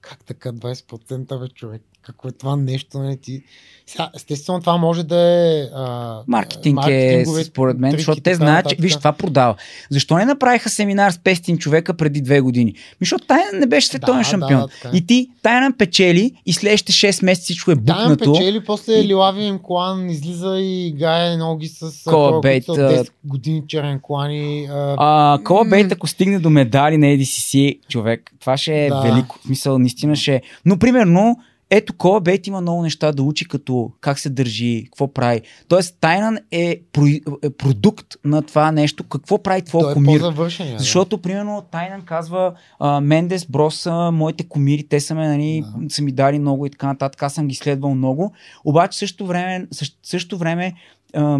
как така 20% бе човек? Какво е това нещо? Нали? Ти... Сега, естествено, това може да е... А, Маркетинг е, според мен, трики защото и те знаят, че виж, това продава. Защо не направиха семинар с 500 човека преди две години? Защото Тайнан не беше световен Да, шампион. да, така е. и ти, Тайнан печели и следващите 6 месеца всичко е букнато. печели, после И- Лилави им колан излиза и играе ноги с а, Кола хора, които са Бейт, от 10 години черен колани. А, А, Кола М. Бейт, ако стигне до медали на ADCC, човек, това ще е Да. велико. В смисъл, наистина ще е. Но, примерно, ето Кола Бейт има много неща да учи, като как се държи, какво прави. Тоест, Тайнан е, про- е продукт на това нещо. Какво прави твой той е кумир? по-завършен. да. Защото, примерно, Тайнан казва, а, Мендес, Брос са моите комири, те са, ме, нали, Да. са ми дали много и така нататък, аз съм ги следвал много. Обаче, също време, също, също време а,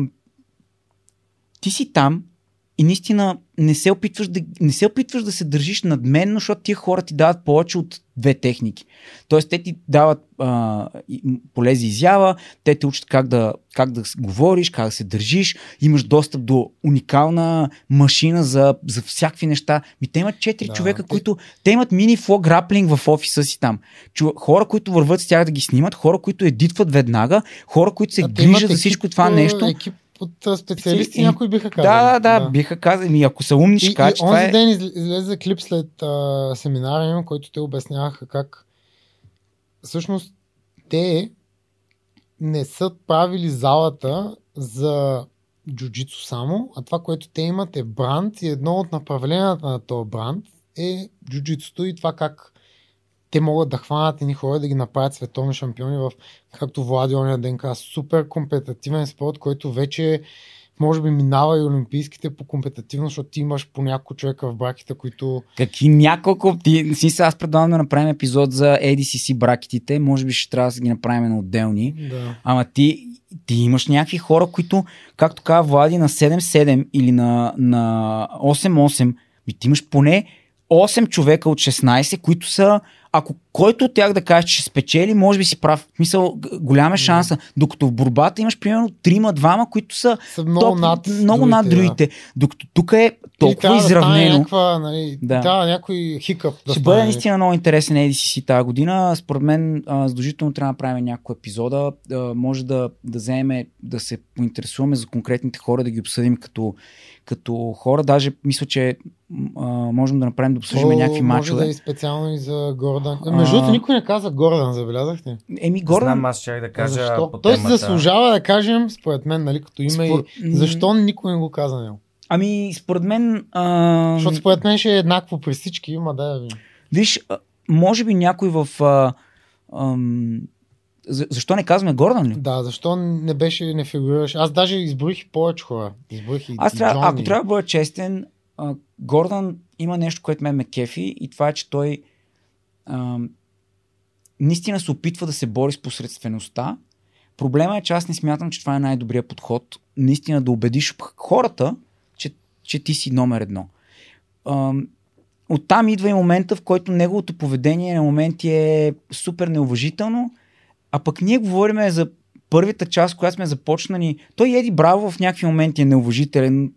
ти си там и наистина не се, опитваш да, не се опитваш да се държиш надменно, защото тия хора ти дават повече от две техники. Тоест, те ти дават а, поле за изява, те те учат как да, как да говориш, как да се държиш, имаш достъп до уникална машина за, за всякакви неща. Ми те имат четири Да, човека, те- които те имат мини фло граплинг в офиса си там. Чу, хора, които върват с тях да ги снимат, хора, които едитват веднага, хора, които се А грижат за всичко това нещо. Екип от специалисти, И- някои биха казали. Да, да, да, биха казали. Ми, ако са умни, ще И, кажат, и че това е... ден изл- излезе клип след а, семинара който те обясняваха как всъщност те не са правили залата за джуджицу само, а това, което те имат е бранд и едно от направленията на този бранд е джуджицуто и това как те могат да хванат едни хора да ги направят световни шампиони в, както Влади ония ден каза, супер компетативен спорт, който вече може би минава и олимпийските по компетативност, защото ти имаш по няколко човека в браките, които... Какви няколко... Ти, си, аз предлагам да направим епизод за ADCC бракетите. Може би ще трябва да си ги направим на отделни. Да. Ама ти, ти имаш някакви хора, които, както каза Влади, на 7-7 или на, на 8-8, ми ти имаш поне 8 човека от 16, които са, ако който от тях да каже, че ще спечели, може би си прав. Мисъл, голям е шанса. Докато в борбата имаш примерно 3-2, които са Са много топ, над много над другите, да. другите. Докато тук е толкова да стане изравнено. някаква, нали, Да. да. някой хикъп да Ще стане. бъде наистина много интересен ADCC тази година. Според мен задължително трябва да направим няколко епизода. Може да, да вземем, да се поинтересуваме за конкретните хора, да ги обсъдим като, като хора. Даже мисля, че а, можем да направим да обсъждаме някакви може мачове. да е специално и за Гордан. Между другото, никой не каза Гордан, забелязахте? Еми, Гордан, Знам, аз чак да кажа Защо? по Той темата. заслужава да кажем, според мен, нали, като има Спор- и защо никой не го каза него. ами, според мен... А, Защото според мен ще е еднакво при всички, има да видим. Виж, може би някой в... А, ам, защо не казваме Гордан ли? Да, защо не беше, не фигурираше? Аз даже изброих и повече хора. Изброих и, Аз трябва, Джони. ако трябва да бъда честен, Гордан има нещо, което мен ме кефи и това е, че той а, наистина се опитва да се бори с посредствеността. Проблема е, че аз не смятам, че това е най-добрият подход. Наистина да убедиш хората, че, че ти си номер едно. Оттам идва и момента, в който неговото поведение на моменти е супер неуважително, а пък ние говорим за първата част, която сме започнали. Той Еди Браво в някакви моменти е неуважителен.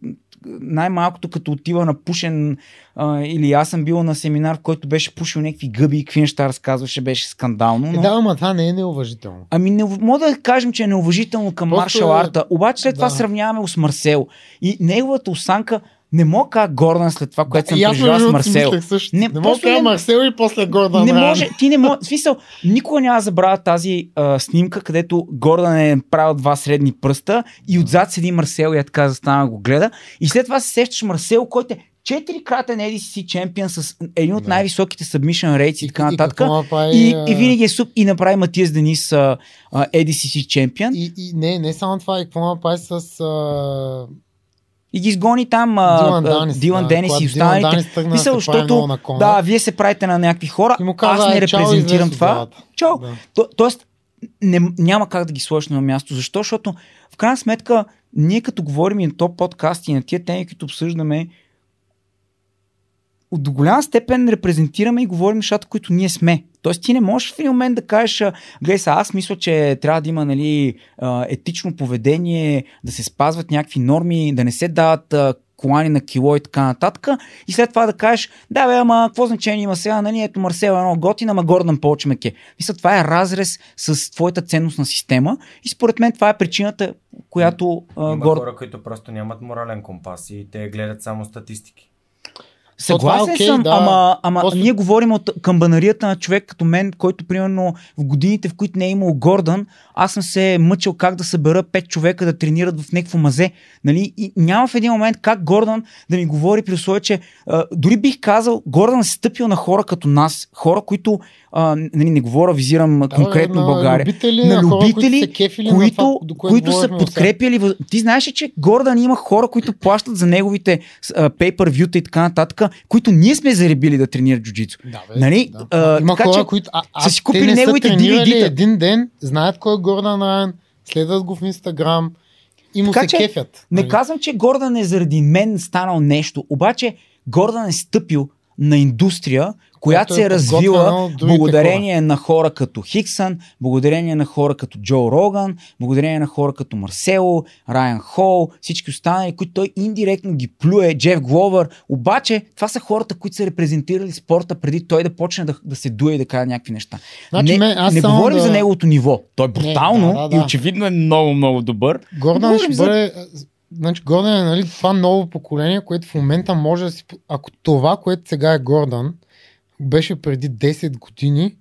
Най-малкото като отива на пушен а, или аз съм бил на семинар, в който беше пушил някакви гъби и какви неща разказваше, беше скандално. Е, Но... да, ама това не е неуважително. Ами не, мога да кажем, че е неуважително към Просто маршал е- арта, обаче след това да. сравняваме го с Марсел. И неговата осанка не мога кажа Гордан след това, което съм И преживял с Марсел. също. Не, Не, мога да не- Марсел и после Гордан. Не може, ти не може. Смисъл, никога няма да забравя тази а, снимка, където Гордан е правил два средни пръста и отзад седи Марсел и е така застана го гледа. И след това се сещаш Марсел, който е четирикратен ADCC чемпион с един от Да. най-високите submission rates и, така и нататък. какво направи, И, а, и винаги е суп и направи Матиас Денис а, а, ADCC чемпион. И, И, и не, не само това, и какво направи с а, и ги изгони там Дилан а, Данис. Дилан да, Денис и останалите. Данис тръгна Мисъл, прави защото-. Да, вие се правите на някакви хора, и му каза, аз не «Е, чао, репрезентирам от това. залата». Чао! Да. То, тоест, не, няма как да ги сложиш на място. Защо? Защото в крайна сметка, ние като говорим и на топ подкаст и на тия теми, които обсъждаме, от до голяма степен репрезентираме и говорим нещата, които ние сме. Тоест ти не можеш в един момент да кажеш, гледай аз мисля, че трябва да има нали, етично поведение, да се спазват някакви норми, да не се дават колани на кило и така нататък. И след това да кажеш, да бе, ама какво значение има сега, нали, ето Марсел е едно готина, ама Гордан повече меке. Мисля, това е разрез с твоята ценностна система и според мен това е причината, която Има Гор... хора, които просто нямат морален компас и те гледат само статистики. Съгласен това е окей, съм, да. ама, ама Просто- ние говорим от камбанарията на човек като мен, който примерно в годините, в които не е имал Гордън, аз съм се мъчил как да събера пет човека да тренират в някакво мазе. Нали? И няма в един момент как Гордън да ми говори при условие, че а, дори бих казал, Гордън е стъпил на хора като нас, хора, които а, нали, не говоря, визирам Да, конкретно на България. Любители, на на, хора, любители, които се кефили на които, това, до които са сега. въз- Ти знаеш че Гордан има хора, които плащат за неговите пейпер-вюта и така нататък, които ние сме заребили да тренират джуджицу. Да, бе, Нали? да. А, Има така хора, че които а, а, са си купили неговите DVD-та. един ден, знаят кой е Гордан Райан, следват го в Инстаграм и му Така се че кефят. Не нали? казвам, че Гордан е заради мен станал нещо, обаче Гордан е стъпил на индустрия, която Която се е е развила благодарение на хора като Хиксън, благодарение на хора като Джо Роган, благодарение на хора като Марсело, Райан Хол, всички останали, които той индиректно ги плюе, Джеф Гловър. Обаче, това са хората, които са репрезентирали спорта преди той да почне да, да се дуе и да каже някакви неща. Значи, не мен- аз не говорим да- за неговото ниво. Той е брутално да, да, и да. очевидно е много, много добър. Гордан ще за- бъде... Значи Гордан е нали, това ново поколение, което в момента може да си... Ако това, което сега е Гордан, беше преди 10 години,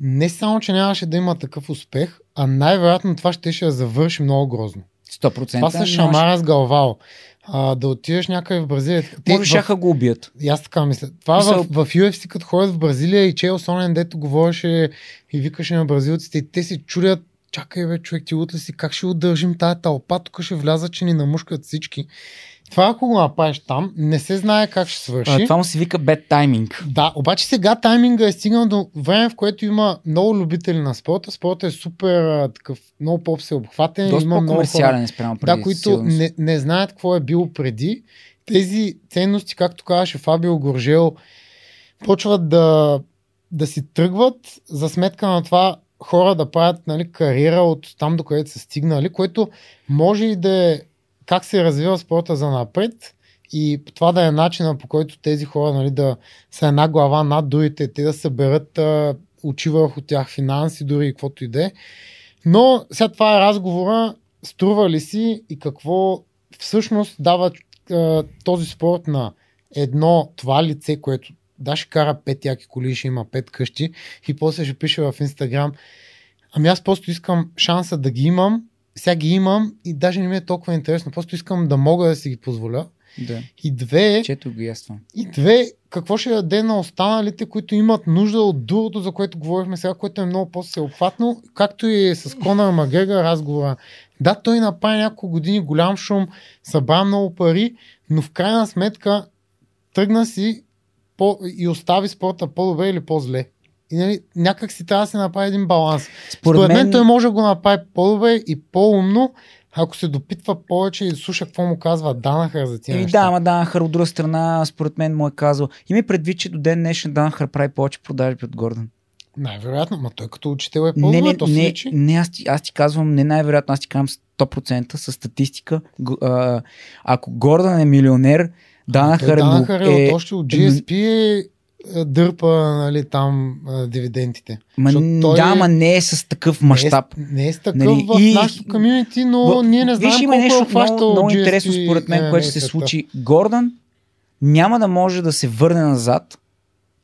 не само, че нямаше да има такъв успех, а най-вероятно това ще ще да завърши много грозно. 100%. Това са шамара с галвал. А, да отидеш някъде в Бразилия. Те Може в- шаха го убият. И аз така мисля. Това Мисъл- в, в UFC, като ходят в Бразилия и Чел Сонен, дето говореше и викаше на бразилците, и те се чудят, чакай бе, човек, ти утре си, как ще удържим тая тълпа, тук ще вляза, че ни намушкат всички. Това ако го направиш там, не се знае как ще свърши. А, това му се вика бед тайминг. Да, обаче сега тайминга е стигнал до време, в което има много любители на спорта. Спортът е супер такъв, много по-всеобхватен. Доста има много хора, по-комерциален спрямо преди. да, които не, не знаят какво е било преди. Тези ценности, както казваше Фабио Горжел, почват да, да си тръгват за сметка на това хора да правят нали, кариера от там, до където са стигнали, което може и да е как се развива спорта за напред и това да е начина по който тези хора нали, да са една глава над другите, те да съберат а, очи върху тях, финанси, дори и каквото и да е. Но сега това е разговора, струва ли си и какво всъщност дава а, този спорт на едно това лице, което да ще кара пет яки коли, ще има пет къщи и после ще пише в Инстаграм. Ами аз просто искам шанса да ги имам, сега ги имам и даже не ми е толкова интересно. Просто искам да мога да си ги позволя. Да. И две, Чето го и аз това. и две, какво ще даде на останалите, които имат нужда от другото, за което говорихме сега, което е много по-всеобхватно, както и с Конор Магега разговора. Да, той направи няколко години голям шум, събра много пари, но в крайна сметка тръгна си по, и остави спорта по-добре или по-зле. И нали, някак си трябва да се направи един баланс. Според, Според мен, той може да го направи по-добре и по-умно, ако се допитва повече и слуша какво му казва Данахър за тия Еми неща. да, ама Данахър от друга страна, според мен му е казал. Има предвид, че до ден днешен Данахър прави повече продажби от Гордън. Най-вероятно, ма той като учител е Не, по-добре, не, то се не, личи. не аз, ти, аз ти казвам, не най-вероятно, аз ти казвам 100% с статистика. А, ако Гордън е милионер, Данахър е, е... от още от GSP е, е, дърпа нали, там е, дивидендите. Ма, той да, ма не е с такъв мащаб. Не е, не е с такъв Нали, в и- нашото комьюнити, но В- ние не знаем Виж, има нещо е много, много GSP, интересно според мен, е, което ще се случи. Гордън няма да може да се върне назад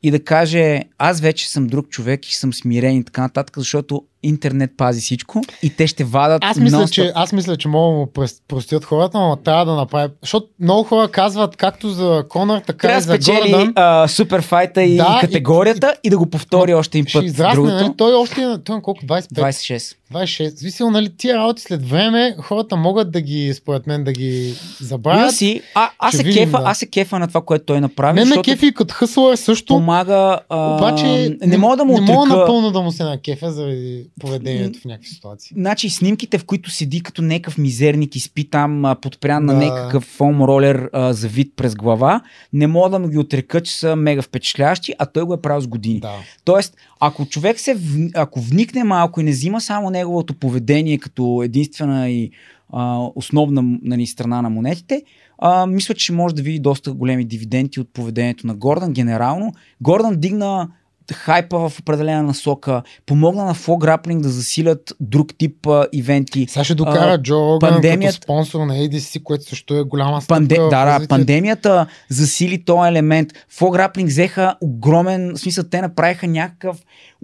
и да каже аз вече съм друг човек и съм смирен и така нататък, защото интернет пази всичко и те ще вадат Аз мисля, че, аз мисля, че могат да му простят хората, но трябва да направи. Защото много хора казват, както за Конър, така трябва и за спечели Гордън. а, суперфайта и Да, категорията и, да го повтори още един Ще път. израсне, Другото, нали? Той още е, той е на колко? 25? 26. 26. Смисъл, нали, тия работи след време хората могат да ги, според мен, да ги забравят. си, а, аз, Ще се видим, кефа, да. аз се кефа на това, което той направи, Мен ме кефи като хъслър също. помага. А, Обаче не мога да му не мога напълно да му се накефя заради поведението в някакви ситуации. Значи снимките, в които седи като някакъв мизерник и спи там подпрян на Да. някакъв фом ролер а, за вид през глава, не мога да му ги отрека, че са мега впечатляващи, а той го е правил с години. Да. Тоест, ако човек се, ако вникне малко и не взима само неговото поведение като единствена и а, основна нали, страна на монетите, а, мисля, че може да види доста големи дивиденти от поведението на Гордън. Генерално, Гордън дигна хайпа в определена насока, помогна на Фо Grappling да засилят друг тип а, ивенти. Сега ще докара А, Джо Роган пандемията- като спонсор на ADC, което също е голяма стъпка Панде... Да, да, пандемията засили този елемент. Фо Grappling взеха огромен, в смисъл те направиха някакъв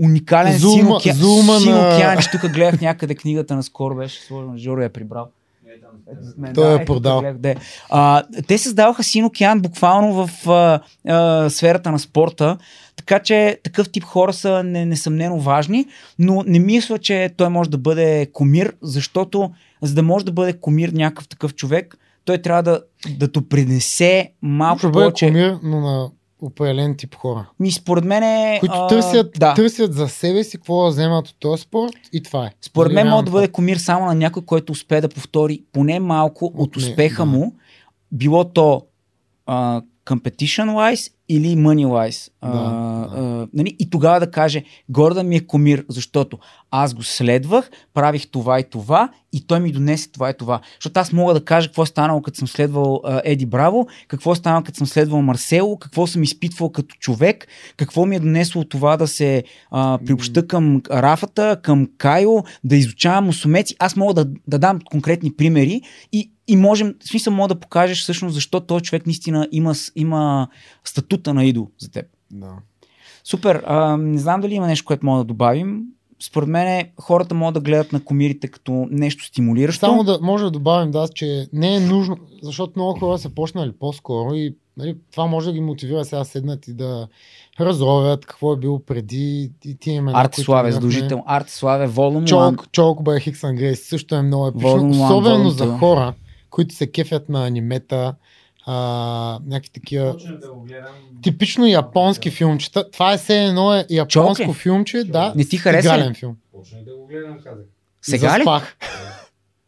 уникален Зума- синокеан. зума на- тук гледах някъде книгата наскоро беше сложена. Жоро я е прибрал. Той да, е продал. гледах, де. А, те създаваха синокеан буквално в а, а, сферата на спорта, така че такъв тип хора са не, несъмнено важни, но не мисля, че той може да бъде комир, защото за да може да бъде комир някакъв такъв човек, той трябва да, да допринесе малко Ще бъде повече. комир, но на определен тип хора. Ми според мен е... Които а, търсят, да. търсят за себе си какво да вземат от този спорт и това е. Според мен може да бъде комир само на някой, който успее да повтори поне малко от, От не- успеха да. му, било то а, competition wise или money wise. А, Да, а, нали? И тогава да каже, Горда ми е комир, защото аз го следвах, правих това и това и той ми донесе това и това. Защото аз мога да кажа какво е станало като съм следвал а, Еди Браво, какво е станало като съм следвал Марсело, какво съм изпитвал като човек, какво ми е донесло това да се а, приобща към Рафата, към Кайо, да изучавам мусумеци. Аз мога да, да дам конкретни примери и, и можем, в смисъл мога да покажеш всъщност защо този човек наистина има, има статута на идол за теб. Да. Супер. А, не знам дали има нещо, което мога да добавим. Според мен хората могат да гледат на комирите като нещо стимулиращо. Само да може да добавим, да, че не е нужно, защото много хора са почнали по-скоро и нали, това може да ги мотивира сега седнат и да разровят какво е било преди и тия имена. Арт Славе, задължително. Арт Славе, Волум Чолк, Чолк Хиксън Грейс също е много епично, особено за хора, които се кефят на анимета, а, някакви такива Почнах да го гледам. типично японски филмчета. Това е все едно е японско Чолк е. филмче, да, Не ти харесва ли? игрален филм. Почнах да го гледам, казах. Сега ли?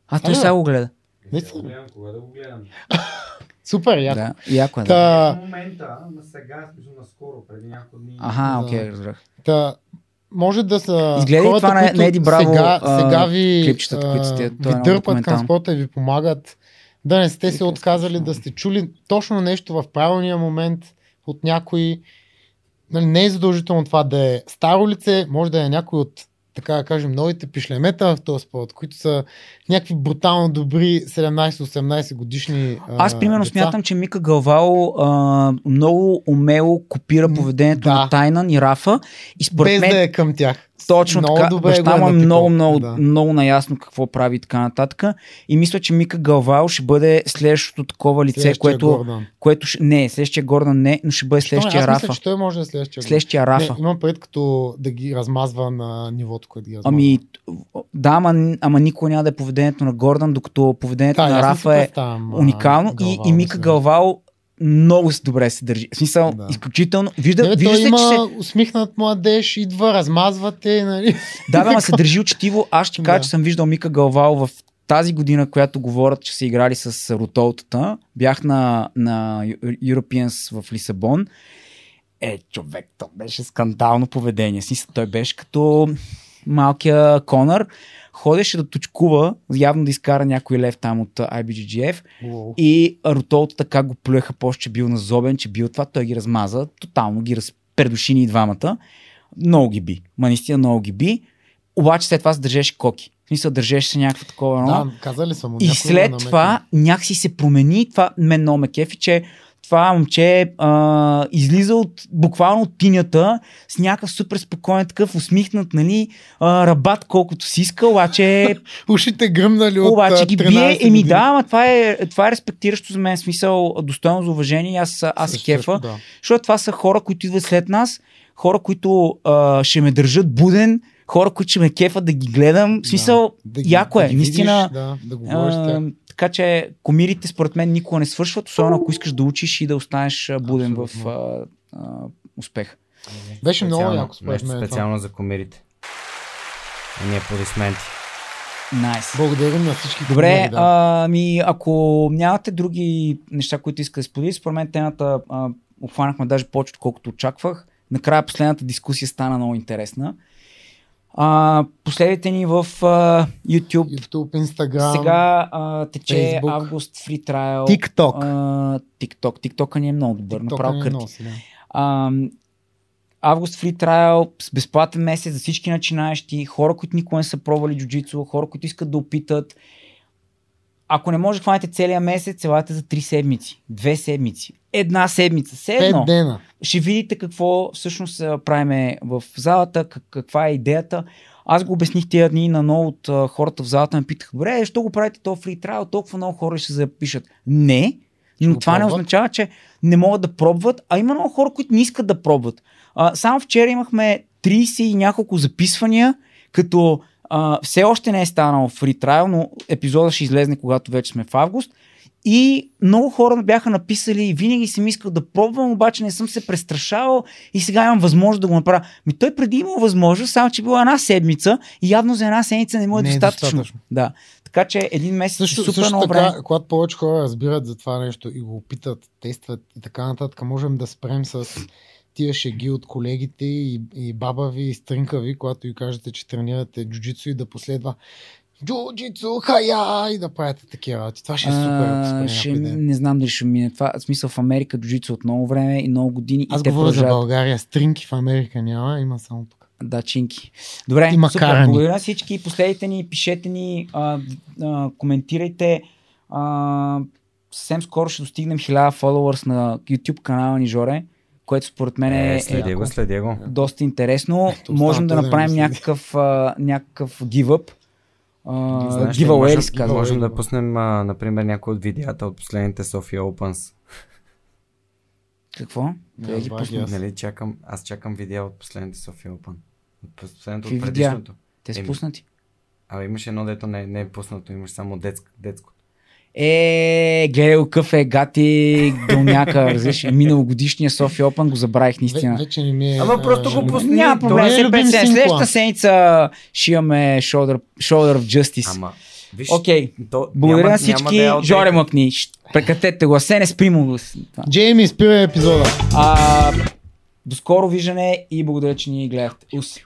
А той сега го гледа. Наистина? Да го гледам, кога да го гледам. *laughs* Супер, яко. Да, яко е. Да. Та, В момента, на сега, наскоро, преди няколко дни. Аха, Да. окей, разбрах. Та, може да са Изгледай хората, това на- на Еди Браво, сега, сега ви, клипчетата, които сте- ви дърпат към спорта и ви помагат да не сте се отказали, да сте чули точно нещо в правилния момент от някой. Нали, не е задължително това да е старо лице, може да е някой от така да кажем, новите пишлемета в този спорт, които са някакви брутално добри 17-18 годишни а, Аз примерно деца. смятам, че Мика Галвао а, много умело копира поведението да. на Тайнан и Рафа и според без мен да е към тях. Точно много така. Добре Баща е му е много, много, Да. много наясно какво прави и така нататък. И мисля, че Мика Галвао ще бъде следващото такова лице, Следващия което, Гордън. което ще, не, следващия Гордан не, но ще бъде Що следващия Аз Рафа. мисля, че той може да е следващия. Следващия Рафа. Не, имам пред като да ги размазва на нивото, което ги размазва. Ами, да, ама, ама никога няма да е поведението на Гордан, докато поведението Да, на аз Рафа е уникално и, Галвао и да Мика Галвао много добре се държи. В смисъл, Да. изключително. Вижда, Не, вижда се, има че се... усмихнат младеж, идва, размазва те, нали? Да, бе, ама се държи учтиво. Аз ще кажа, Да. че съм виждал Мика Галвао в тази година, която говорят, че са играли с ротолтата. Бях на, на Europeans в Лисабон. Е, човек, то беше скандално поведение. Смисъл, той беше като малкия Конър. Ходеше да точкува, явно да изкара някой лев там от IBGGF и ротолтата как го плюеха после, че бил назобен, че бил това, той ги размаза, тотално ги разпредуши ни и двамата. Много ги би. Ма наистина много ги би. Обаче след това се държеше коки. В смисъл, държеше се някакво такова. Да, казали са му. И след го намекна. това някакси се промени. Това мен много ме кефи, че това момче а, излиза от, буквално от тинята с някакъв супер спокоен, такъв усмихнат, нали, а, рабат колкото си иска, обаче *laughs* Ушите гръмнали от обаче ги 13 бие, еми да, ама това е, това е респектиращо за мен, смисъл, достойно за уважение, аз, аз се кефа, да. защото това са хора, които идват след нас, хора, които а, ще ме държат буден, хора, които ще ме кефат да ги гледам, смисъл, Да ги- яко да е, ги наистина, Видиш, да, да говориш с тях. а, така че комирите според мен никога не свършват, особено ако искаш да учиш и да останеш буден в Абсолютно. а, а, успех. Беше много яко според мен. специално за комирите. Едни аплодисменти. Найс. Благодарим на всички. Добре, комери, да. а, ми, ако нямате други неща, които искате да споделите, според мен темата а, обхванахме даже повече, отколкото очаквах. Накрая последната дискусия стана много интересна. А, последите ни в а, YouTube. YouTube, Instagram, Сега а, тече Facebook. август фри трайл. TikTok. А, TikTok. TikTok ни е много добър. TikTok направо е кърти. А, август фри трайл с безплатен месец за всички начинаещи, хора, които никога не са пробвали джуджицу, хора, които искат да опитат. Ако не може да хванете целия месец, елате за 3 седмици, 2 седмици, една седмица, все едно. Пет дена. Ще видите какво всъщност правиме в залата, как, каква е идеята. Аз го обясних тези дни на много от хората в залата ме питаха, добре, защо го правите то фри трайл, толкова много хора ще се запишат. Не, но това не пробват. означава, че не могат да пробват, а има много хора, които не искат да пробват. А, само вчера имахме 30 и няколко записвания, като а, все още не е станал фри трайл, но епизода ще излезне, когато вече сме в август. И много хора бяха написали, винаги съм искал да пробвам, обаче не съм се престрашавал и сега имам възможност да го направя. Ми той преди имал възможност, само че била една седмица и явно за една седмица не му е, Не е достатъчно. достатъчно. Да. Така че един месец Също, е супер също много така, време. когато повече хора разбират за това нещо и го опитат, тестват и така нататък, можем да спрем с тия шеги от колегите и, и баба ви, и стринка ви, когато и кажете, че тренирате джуджицу и да последва джуджицу, хая и да правите такива работи. Това ще е супер. А, ще, не знам дали ще мине това. В смисъл в Америка джуджицу от много време и много години. Аз и говоря за продължават. България. Стринки в Америка няма, има само тук. Да, чинки. Добре, Има супер. карани. Благодаря на всички. Последите ни, пишете ни, а, а, коментирайте. А, съвсем скоро ще достигнем 1000 followers на YouTube канала ни Жоре, което според мен е, Е, следи е го, следи го. доста интересно. Ето, Можем да направим да някакъв, а, някакъв give-up. А, giveaway можем, можем да пуснем, а, например, някои от видеята от последните София Opens. Какво? Къде ги пуснем? Нали, чакам, аз чакам видеа от последните София Open. От последното от видеа? предишното. Те са пуснати. Абе, имаше едно, дето не, не е пуснато, имаш само детско. детско. Е, гледай какъв е гати гълняка, *laughs* разбираш, миналогодишния София Опен го забравих наистина. Ве, вече не ми е... Ама просто а, го пусни. Няма проблем, се синкла. Следващата седмица ще имаме shoulder, shoulder of Justice. Ама, виж, Окей, то благодаря няма- на всички. няма да е. Жоре мъкни. Прекратете го, се не спримо го. Джейми, спира епизода. А, до скоро виждане и благодаря, че ни гледахте. Ус.